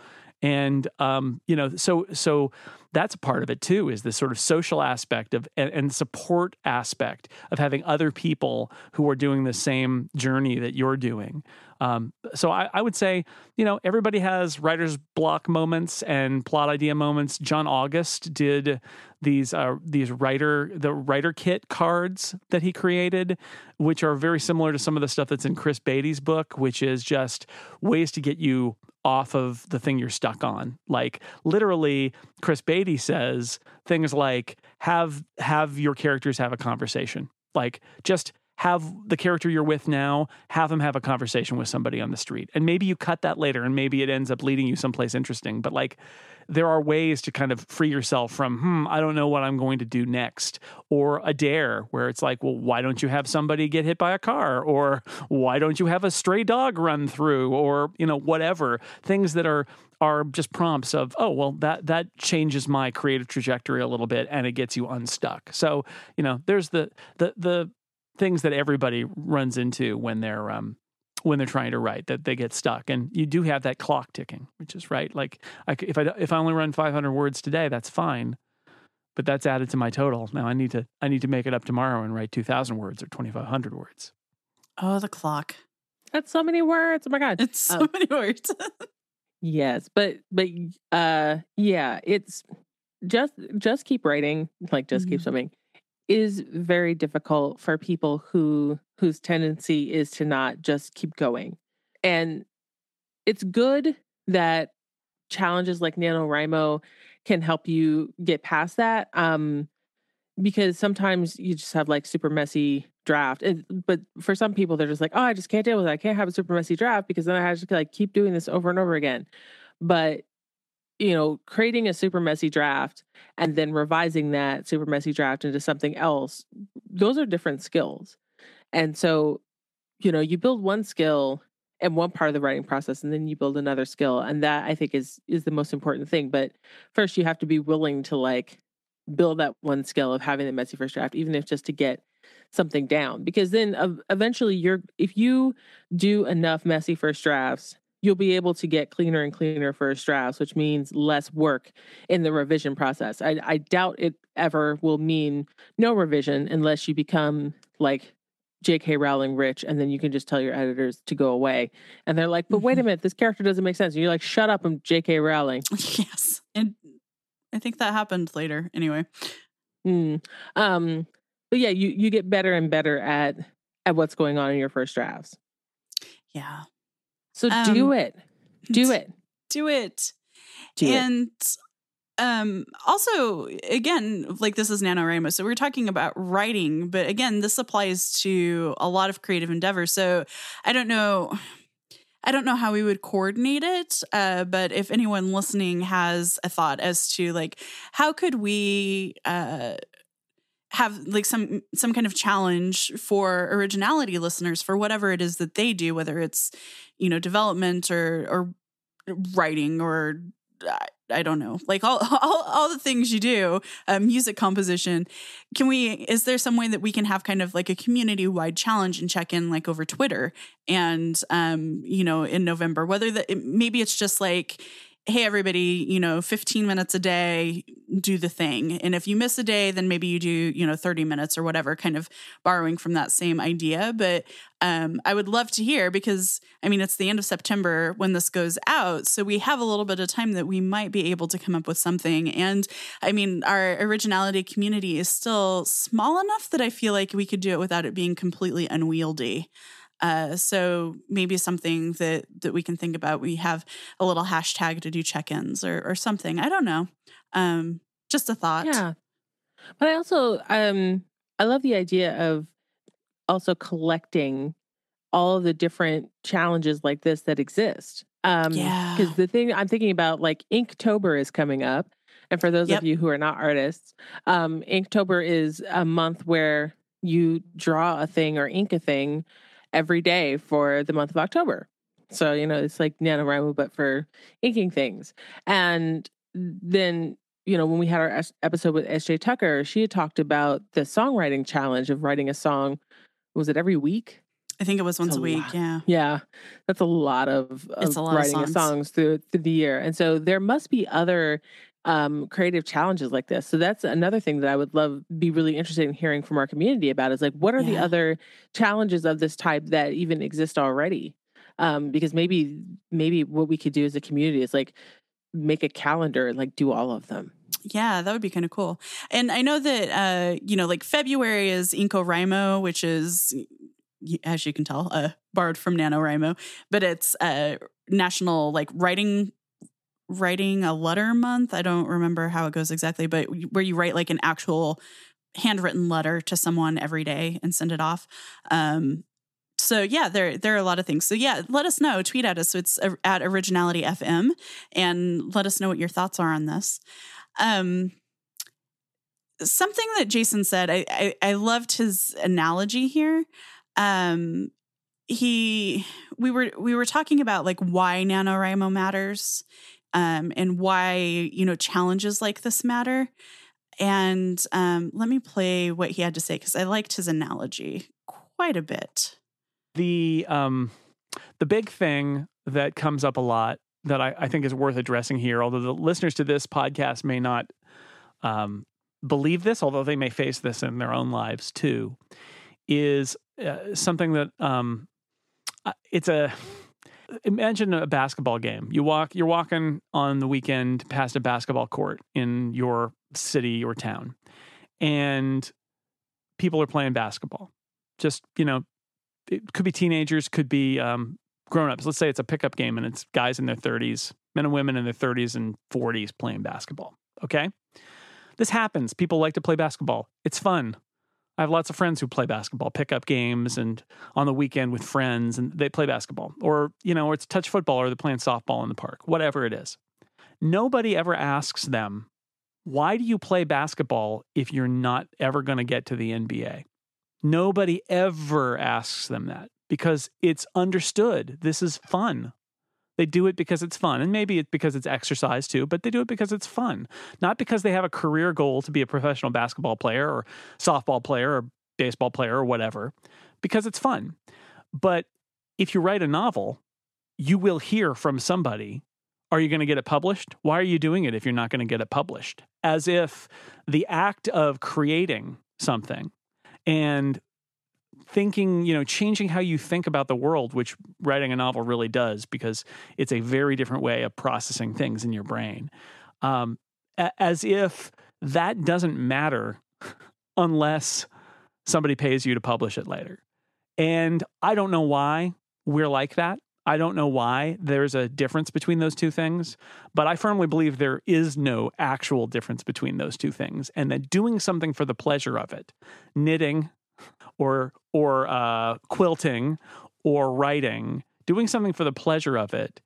And um, you know, so so that's a part of it too is the sort of social aspect of and, and, support aspect of having other people who are doing the same journey that you're doing. Um, so I, I, would say you know everybody has writer's block moments and plot idea moments. John august did these uh, these writer the writer kit cards that he created which are very similar to some of the stuff that's in Chris Baty's book which is just ways to get you off of the thing you're stuck on. Like literally, Chris Baty says things like have have your characters have a conversation. Like just have the character you're with now have them have a conversation with somebody on the street and maybe you cut that later and maybe it ends up leading you someplace interesting but like there are ways to kind of free yourself from, hmm, I don't know what I'm going to do next. Or a dare where it's like, well, why don't you have somebody get hit by a car? Or why don't you have a stray dog run through? Or, you know, whatever. Things that are are just prompts of, oh, well, that that changes my creative trajectory a little bit and it gets you unstuck. So, you know, there's the the the things that everybody runs into when they're um when they're trying to write that they get stuck. And you do have that clock ticking which is right. Like I, if i if i only run 500 words today that's fine but that's added to my total. Now i need to i need to make it up tomorrow and write 2000 words or 2500 words. Oh the clock. That's so many words. Oh my god. It's so um, many words. Yes but but uh yeah it's just just keep writing like just mm-hmm. keep swimming is very difficult for people who whose tendency is to not just keep going. And it's good that challenges like NaNoWriMo can help you get past that. Um, because sometimes you just have like super messy draft. But for some people, they're just like, oh, I just can't deal with it. I can't have a super messy draft because then I have to like keep doing this over and over again. But you know, creating a super messy draft and then revising that super messy draft into something else, those are different skills. And so, you know, you build one skill and one part of the writing process and then you build another skill and that I think is is the most important thing, but first you have to be willing to like build that one skill of having the messy first draft even if just to get something down because then eventually you're if you do enough messy first drafts you'll be able to get cleaner and cleaner first drafts, which means less work in the revision process. I, I doubt it ever will mean no revision unless you become like J.K. Rowling rich, and then you can just tell your editors to go away. And they're like, but wait a mm-hmm. minute, this character doesn't make sense. And you're like, shut up, I'm J.K. Rowling. Yes. And I think that happened later anyway. Mm. Um, but yeah, you, you get better and better at at what's going on in your first drafts. Yeah. So um, do it. Do it. Do it. Do and it. um also again, like this is NaNoWriMo. So we're talking about writing, but again, this applies to a lot of creative endeavors. So I don't know I don't know how we would coordinate it, uh, but if anyone listening has a thought as to like how could we uh, have like some some kind of challenge for originality listeners for whatever it is that they do whether it's you know development or or writing or I don't know, like all, all, all the things you do, uh, music composition. Can we, is there some way that we can have kind of like a community wide challenge and check in like over Twitter and, um, you know, in November, whether that maybe it's just like, hey, everybody, you know, 15 minutes a day, do the thing. And if you miss a day, then maybe you do, you know, 30 minutes or whatever, kind of borrowing from that same idea. But um, I would love to hear because, I mean, it's the end of September when this goes out. So we have a little bit of time that we might be able to come up with something. And I mean, our originality community is still small enough that I feel like we could do it without it being completely unwieldy. Uh, so maybe something that that we can think about. We have a little hashtag to do check-ins or or something. I don't know. Um, just a thought. Yeah, but I also um I love the idea of also collecting all of the different challenges like this that exist. Um, yeah. Because the thing I'm thinking about, like Inktober is coming up, And for those Yep. of you who are not artists, um, Inktober is a month where you draw a thing or ink a thing every day for the month of October. So, you know, it's like NaNoWriMo, but for inking things. And then, you know, when we had our episode with SJ Tucker, she had talked about the songwriting challenge of writing a song. Was it every week? I think it was once a a week. lot. Yeah. Yeah, that's a lot of, of a lot writing of songs. songs through through the year, and so there must be other um, creative challenges like this. So that's another thing that I would love be really interested in hearing from our community about is like what are the other challenges of this type that even exist already? Um, because maybe maybe what we could do as a community is like make a calendar and like do all of them. Yeah, that would be kind of cool. And I know that uh, you know, like February is InCoWriMo, which is as you can tell, uh borrowed from NaNoWriMo, but it's uh national like writing writing a letter month. I don't remember how it goes exactly, but where you write like an actual handwritten letter to someone every day and send it off. Um so yeah, there there are a lot of things. So yeah, let us know. Tweet at us. So it's uh, at Originality FM, and let us know what your thoughts are on this. Um, something that Jason said, I, I I loved his analogy here. Um, he we were we were talking about like why NaNoWriMo matters, um, and why you know challenges like this matter. And um, let me play what he had to say because I liked his analogy quite a bit. the um the big thing that comes up a lot that I, I think is worth addressing here, although the listeners to this podcast may not um, believe this, although they may face this in their own lives too, is uh, something that um, uh, it's a imagine a basketball game. You walk, you're walking on the weekend past a basketball court in your city or town, and people are playing basketball. Just you know, it could be teenagers, could be um, grown-ups. Let's say it's a pickup game and it's guys in their 30s, men and women in their 30s and 40s playing basketball. Okay, this happens. People like to play basketball. It's fun. I have lots of friends who play basketball, pickup games, and on the weekend with friends, and they play basketball. Or, you know, or it's touch football or they're playing softball in the park, whatever it is. Nobody ever asks them, why do you play basketball if you're not ever going to get to the NBA? Nobody ever asks them that because it's understood. This is fun. They do it because it's fun. And maybe it's because it's exercise too, but they do it because it's fun. Not because they have a career goal to be a professional basketball player or softball player or baseball player or whatever, because it's fun. But if you write a novel, you will hear from somebody are you going to get it published? Why are you doing it if you're not going to get it published? As if the act of creating something and thinking, you know, changing how you think about the world, which writing a novel really does, because it's a very different way of processing things in your brain. Um, a- as if that doesn't matter unless somebody pays you to publish it later. And I don't know why we're like that. I don't know why there's a difference between those two things, but I firmly believe there is no actual difference between those two things, and that doing something for the pleasure of it, knitting, or or uh, quilting, or writing, doing something for the pleasure of it,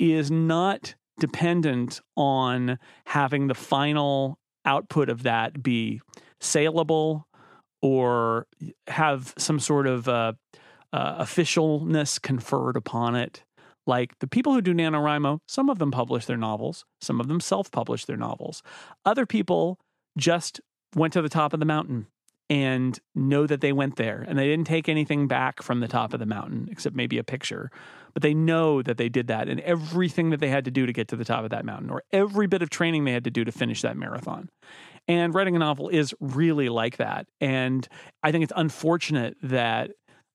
is not dependent on having the final output of that be saleable or have some sort of uh, uh, officialness conferred upon it. Like the people who do NaNoWriMo, some of them publish their novels, some of them self publish their novels. Other people just went to the top of the mountain and know that they went there and they didn't take anything back from the top of the mountain except maybe a picture. But they know that they did that and everything that they had to do to get to the top of that mountain or every bit of training they had to do to finish that marathon. And writing a novel is really like that. And I think it's unfortunate that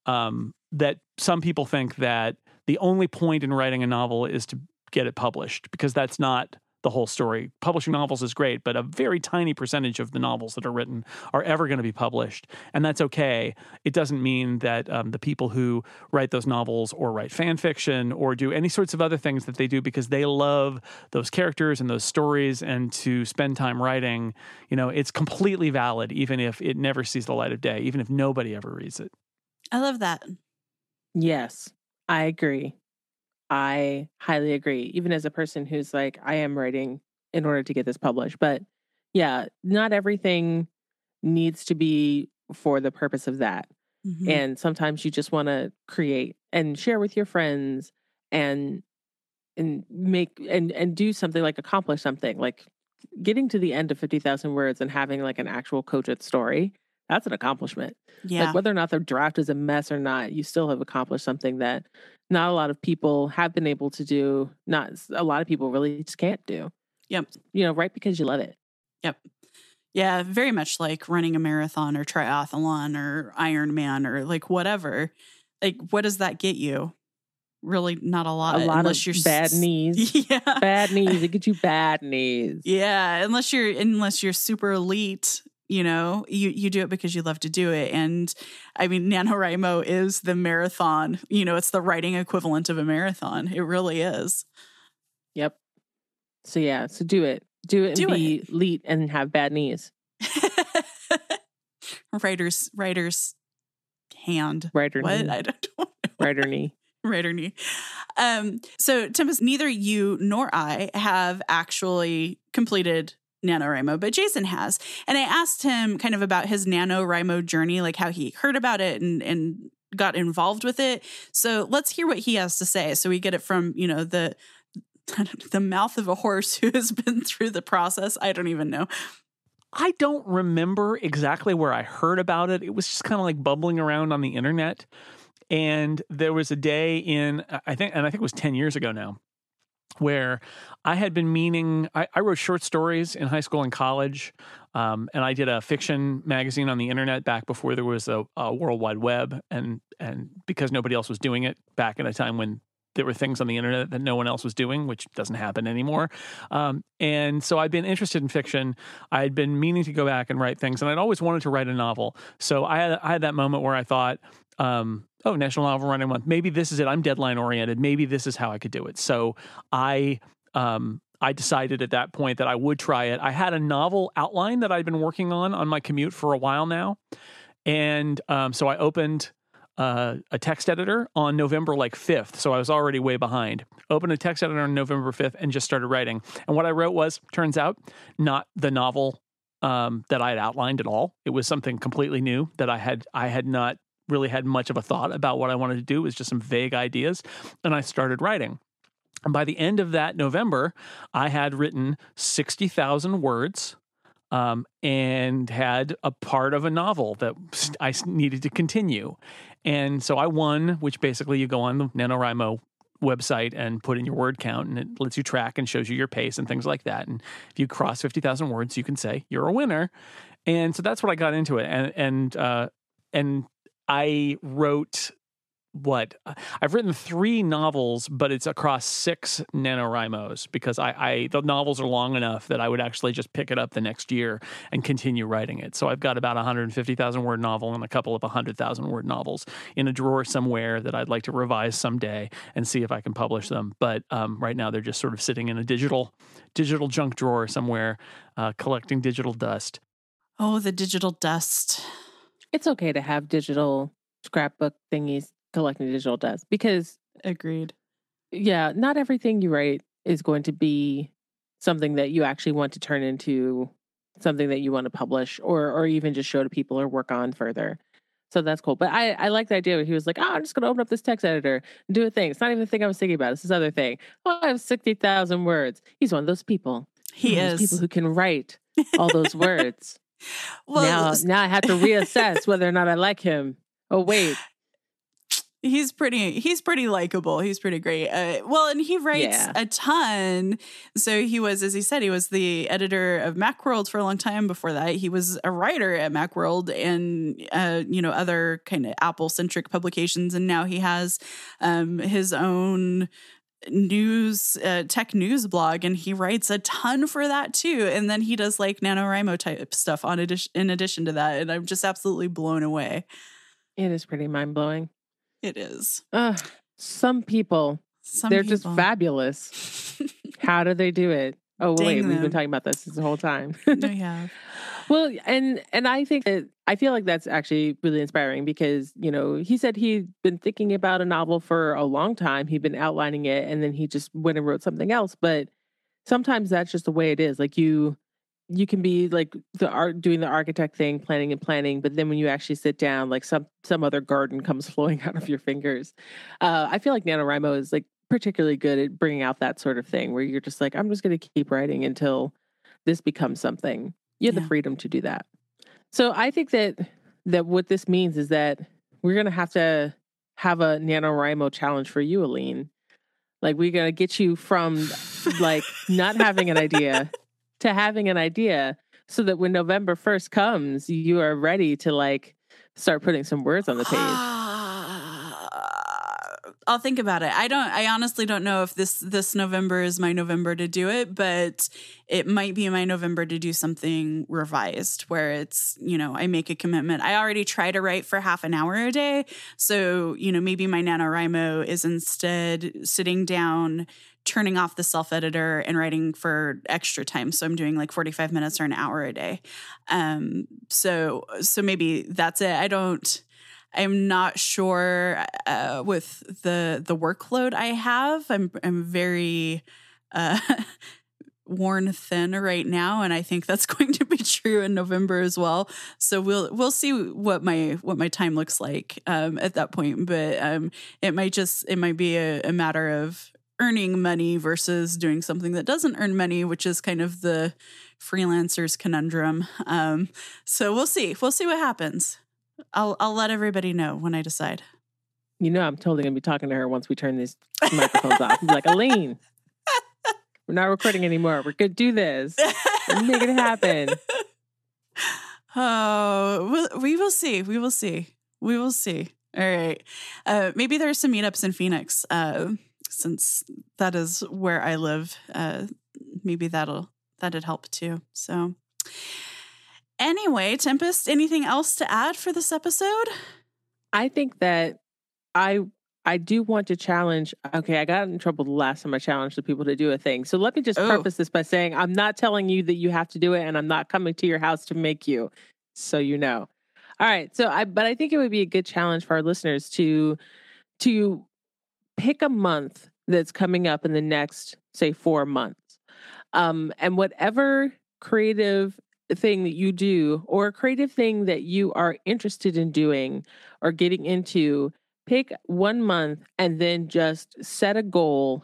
um, that some people think that the only point in writing a novel is to get it published because that's not the whole story. Publishing novels is great, but a very tiny percentage of the novels that are written are ever going to be published, and that's okay. It doesn't mean that um, the people who write those novels or write fan fiction or do any sorts of other things that they do because they love those characters and those stories and to spend time writing, you know, it's completely valid, even if it never sees the light of day, even if nobody ever reads it. I love that. Yes, I agree. I highly agree. Even as a person who's like, I am writing in order to get this published. But yeah, not everything needs to be for the purpose of that. Mhm. And sometimes you just want to create and share with your friends and and make and and do something like accomplish something like getting to the end of 50,000 words and having like an actual cogent story. That's an accomplishment. yeah. Like whether or not the draft is a mess or not, you still have accomplished something that not a lot of people have been able to do. Not a lot of people really just can't do. Yep. You know, right because you love it. Yep. Yeah, very much like running a marathon or triathlon or Ironman or like whatever. Like, what does that get you? Really, not a lot. a lot unless of you're bad s- knees. Yeah, bad knees. It gets you bad knees. yeah. Unless you're unless you're super elite, you know, you you do it because you love to do it. And I mean, NaNoWriMo is the marathon. You know, it's the writing equivalent of a marathon. It really is. Yep. So yeah, so do it. Do it and Do be elite and have bad knees. writer's writer's hand. Writer What knee. I don't know. Writer knee. right or knee. Um, so Tempest, neither you nor I have actually completed NaNoWriMo, but Jason has. And I asked him kind of about his NaNoWriMo journey, like how he heard about it and and got involved with it. So let's hear what he has to say. So we get it from, you know, the the mouth of a horse who has been through the process. I don't even know. I don't remember exactly where I heard about it. It was just kind of like bubbling around on the internet. And there was a day in, I think, and I think it was 10 years ago now, where I had been meaning, I, I wrote short stories in high school and college. Um, and I did a fiction magazine on the internet back before there was a, a World Wide Web. And, and because nobody else was doing it back in a time when there were things on the internet that no one else was doing, which doesn't happen anymore. Um, and so I'd been interested in fiction. I had been meaning to go back and write things, and I'd always wanted to write a novel. So I had, I had that moment where I thought, um, oh, National Novel Writing Month, maybe this is it. I'm deadline oriented. Maybe this is how I could do it. So I. Um, I decided at that point that I would try it. I had a novel outline that I'd been working on on my commute for a while now. And um, so I opened uh, a text editor on November like 5th. So I was already way behind. Opened a text editor on November 5th and just started writing. And what I wrote was, turns out, not the novel um, that I had outlined at all. It was something completely new that I had I had not really had much of a thought about what I wanted to do. It was just some vague ideas. And I started writing. And by the end of that November, I had written 60,000 words um, and had a part of a novel that I needed to continue. And so I won, which basically you go on the NaNoWriMo website and put in your word count and it lets you track and shows you your pace and things like that. And if you cross 50,000 words, you can say you're a winner. And so that's what I got into it. And, and, uh, and I wrote what I've written three novels, but it's across six NaNoWriMos because I, I the novels are long enough that I would actually just pick it up the next year and continue writing it. So I've got about a 150,000 word novel and a couple of 100,000 word novels in a drawer somewhere that I'd like to revise someday and see if I can publish them. But um, right now they're just sort of sitting in a digital digital junk drawer somewhere, uh, collecting digital dust. Oh, the digital dust. It's okay to have digital scrapbook thingies collecting digital dust because Agreed. yeah, not everything you write is going to be something that you actually want to turn into something that you want to publish or or even just show to people or work on further. So that's cool. But I, I like the idea where he was like, oh, I'm just going to open up this text editor and do a thing. It's not even the thing I was thinking about. It's this other thing. Oh, I have 60,000 words. He's one of those people. He One of those is. people who can write all those words. Well, now, now I have to reassess whether or not I like him. Oh, wait. he's pretty he's pretty likable he's pretty great uh, well and he writes Yeah. a ton so he was as he said he was the editor of Macworld for a long time before that he was a writer at Macworld and uh, you know other kind of apple centric publications and now he has um, his own news uh, tech news blog and he writes a ton for that too and then he does like NaNoWriMo type stuff on addition in addition to that and i'm just absolutely blown away It is pretty mind blowing. it is Uh, some people, Some they're just fabulous. How do they do it? Oh, Dang wait, we've been talking about this this whole time. no, yeah. well, and and I think that I feel like that's actually really inspiring because you know he said he'd been thinking about a novel for a long time. He'd been outlining it, and then he just went and wrote something else. But sometimes that's just the way it is. Like you you can be like the art doing the architect thing, planning and planning, but then when you actually sit down, like some some other garden comes flowing out of your fingers. Uh, I feel like NaNoWriMo is like particularly good at bringing out that sort of thing where you're just like, I'm just going to keep writing until this becomes something. You have Yeah. the freedom to do that. So I think that that what this means is that we're going to have to have a NaNoWriMo challenge for you, Aleen. Like we're going to get you from like not having an idea to having an idea so that when November 1st comes, you are ready to like start putting some words on the page. I'll think about it. I don't I honestly don't know if this this November is my November to do it, but it might be my November to do something revised where it's, you know, I make a commitment. I already try to write for half an hour a day. So, you know, maybe my NaNoWriMo is instead sitting down, turning off the self editor and writing for extra time. So I'm doing like 45 minutes or an hour a day. Um, so so maybe that's it. I don't I'm not sure uh, with the the workload I have. I'm I'm very uh, worn thin right now, and I think that's going to be true in November as well. So we'll we'll see what my what my time looks like um, at that point. But um, it might just it might be a, a matter of earning money versus doing something that doesn't earn money, which is kind of the freelancer's conundrum. Um, so we'll see. We'll see what happens. I'll I'll let everybody know when I decide. You know, I'm totally gonna be talking to her once we turn these microphones off. I'm like, Aleen, we're not recording anymore. We're gonna do this. Make it happen. Oh, we'll, see. We will see. We will see. All right. Uh, maybe are some meetups in Phoenix, uh, since that is where I live. Uh, maybe that'll that'd help too. So, anyway, Tempest, anything else to add for this episode? I think that I I do want to challenge. Okay, I got in trouble the last time I challenged the people to do a thing. So let me just Oh. preface this by saying I'm not telling you that you have to do it, and I'm not coming to your house to make you. So you know. All right. So I but I think it would be a good challenge for our listeners to to pick a month that's coming up in the next say four months, um, and whatever creative thing that you do or a creative thing that you are interested in doing or getting into, pick one month and then just set a goal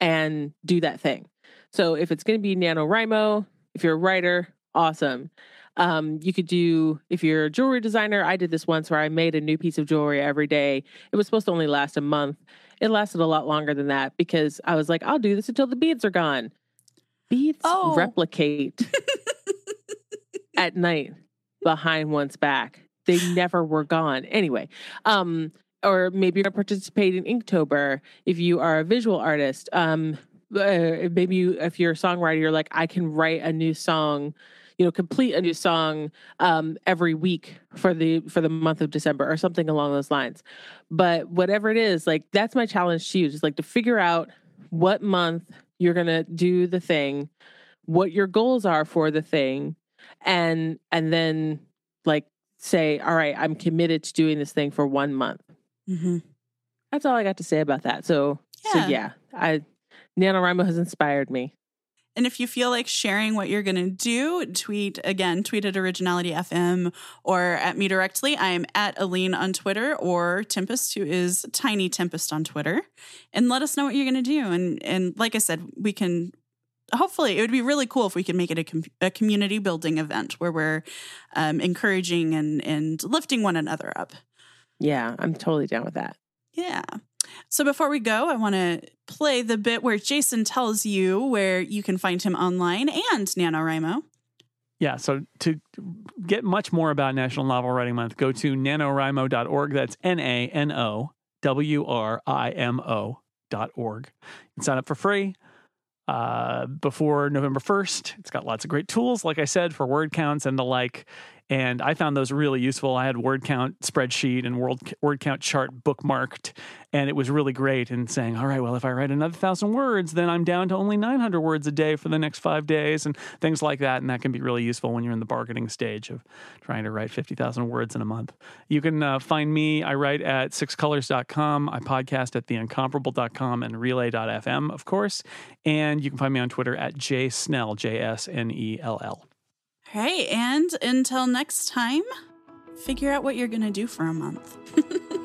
and do that thing. So if it's going to be NaNoWriMo, if you're a writer, awesome. Um, you could do, if you're a jewelry designer, I did this once where I made a new piece of jewelry every day. It was supposed to only last a month. It lasted a lot longer than that because I was like, I'll do this until the beads are gone. Beads Oh. replicate at night behind one's back. They never were gone. Anyway, um, or maybe you're going to participate in Inktober if you are a visual artist. Um, uh, maybe you, if you're a songwriter, you're like, I can write a new song, you know, complete a new song um, every week for the for the month of December or something along those lines. But whatever it is, like that's my challenge to you, just like to figure out what month you're gonna do the thing, what your goals are for the thing, and and then like say, all right, I'm committed to doing this thing for one month. Mm-hmm. That's all I got to say about that. So so Yeah. yeah, I NaNoWriMo has inspired me. And if you feel like sharing what you're going to do, tweet again, tweet at Originality FM or at me directly. I'm at Aleen on Twitter or Tempest, who is Tiny Tempest on Twitter, and let us know what you're going to do. And and like I said, we can. Hopefully, it would be really cool if we could make it a, com- a community building event where we're um, encouraging and and lifting one another up. Yeah, I'm totally down with that. Yeah. So before we go, I want to play the bit where Jason tells you where you can find him online and NaNoWriMo. Yeah, so to get much more about National Novel Writing Month, go to nanowrimo.org. That's N A N O W R I M O dot org. You can sign up for free uh, before November 1st. It's got lots of great tools, like I said, for word counts and the like. And I found those really useful. I had word count spreadsheet and word, word count chart bookmarked. And it was really great in saying, all right, well, if I write another thousand words, then I'm down to only 900 words a day for the next five days and things like that. And that can be really useful when you're in the bargaining stage of trying to write 50,000 words in a month. You can uh, find me. I write at sixcolors.com. I podcast at theincomparable.com and relay.fm, of course. And you can find me on Twitter at jsnell, J S N E L L. Right. And until next time, figure out what you're going to do for a month.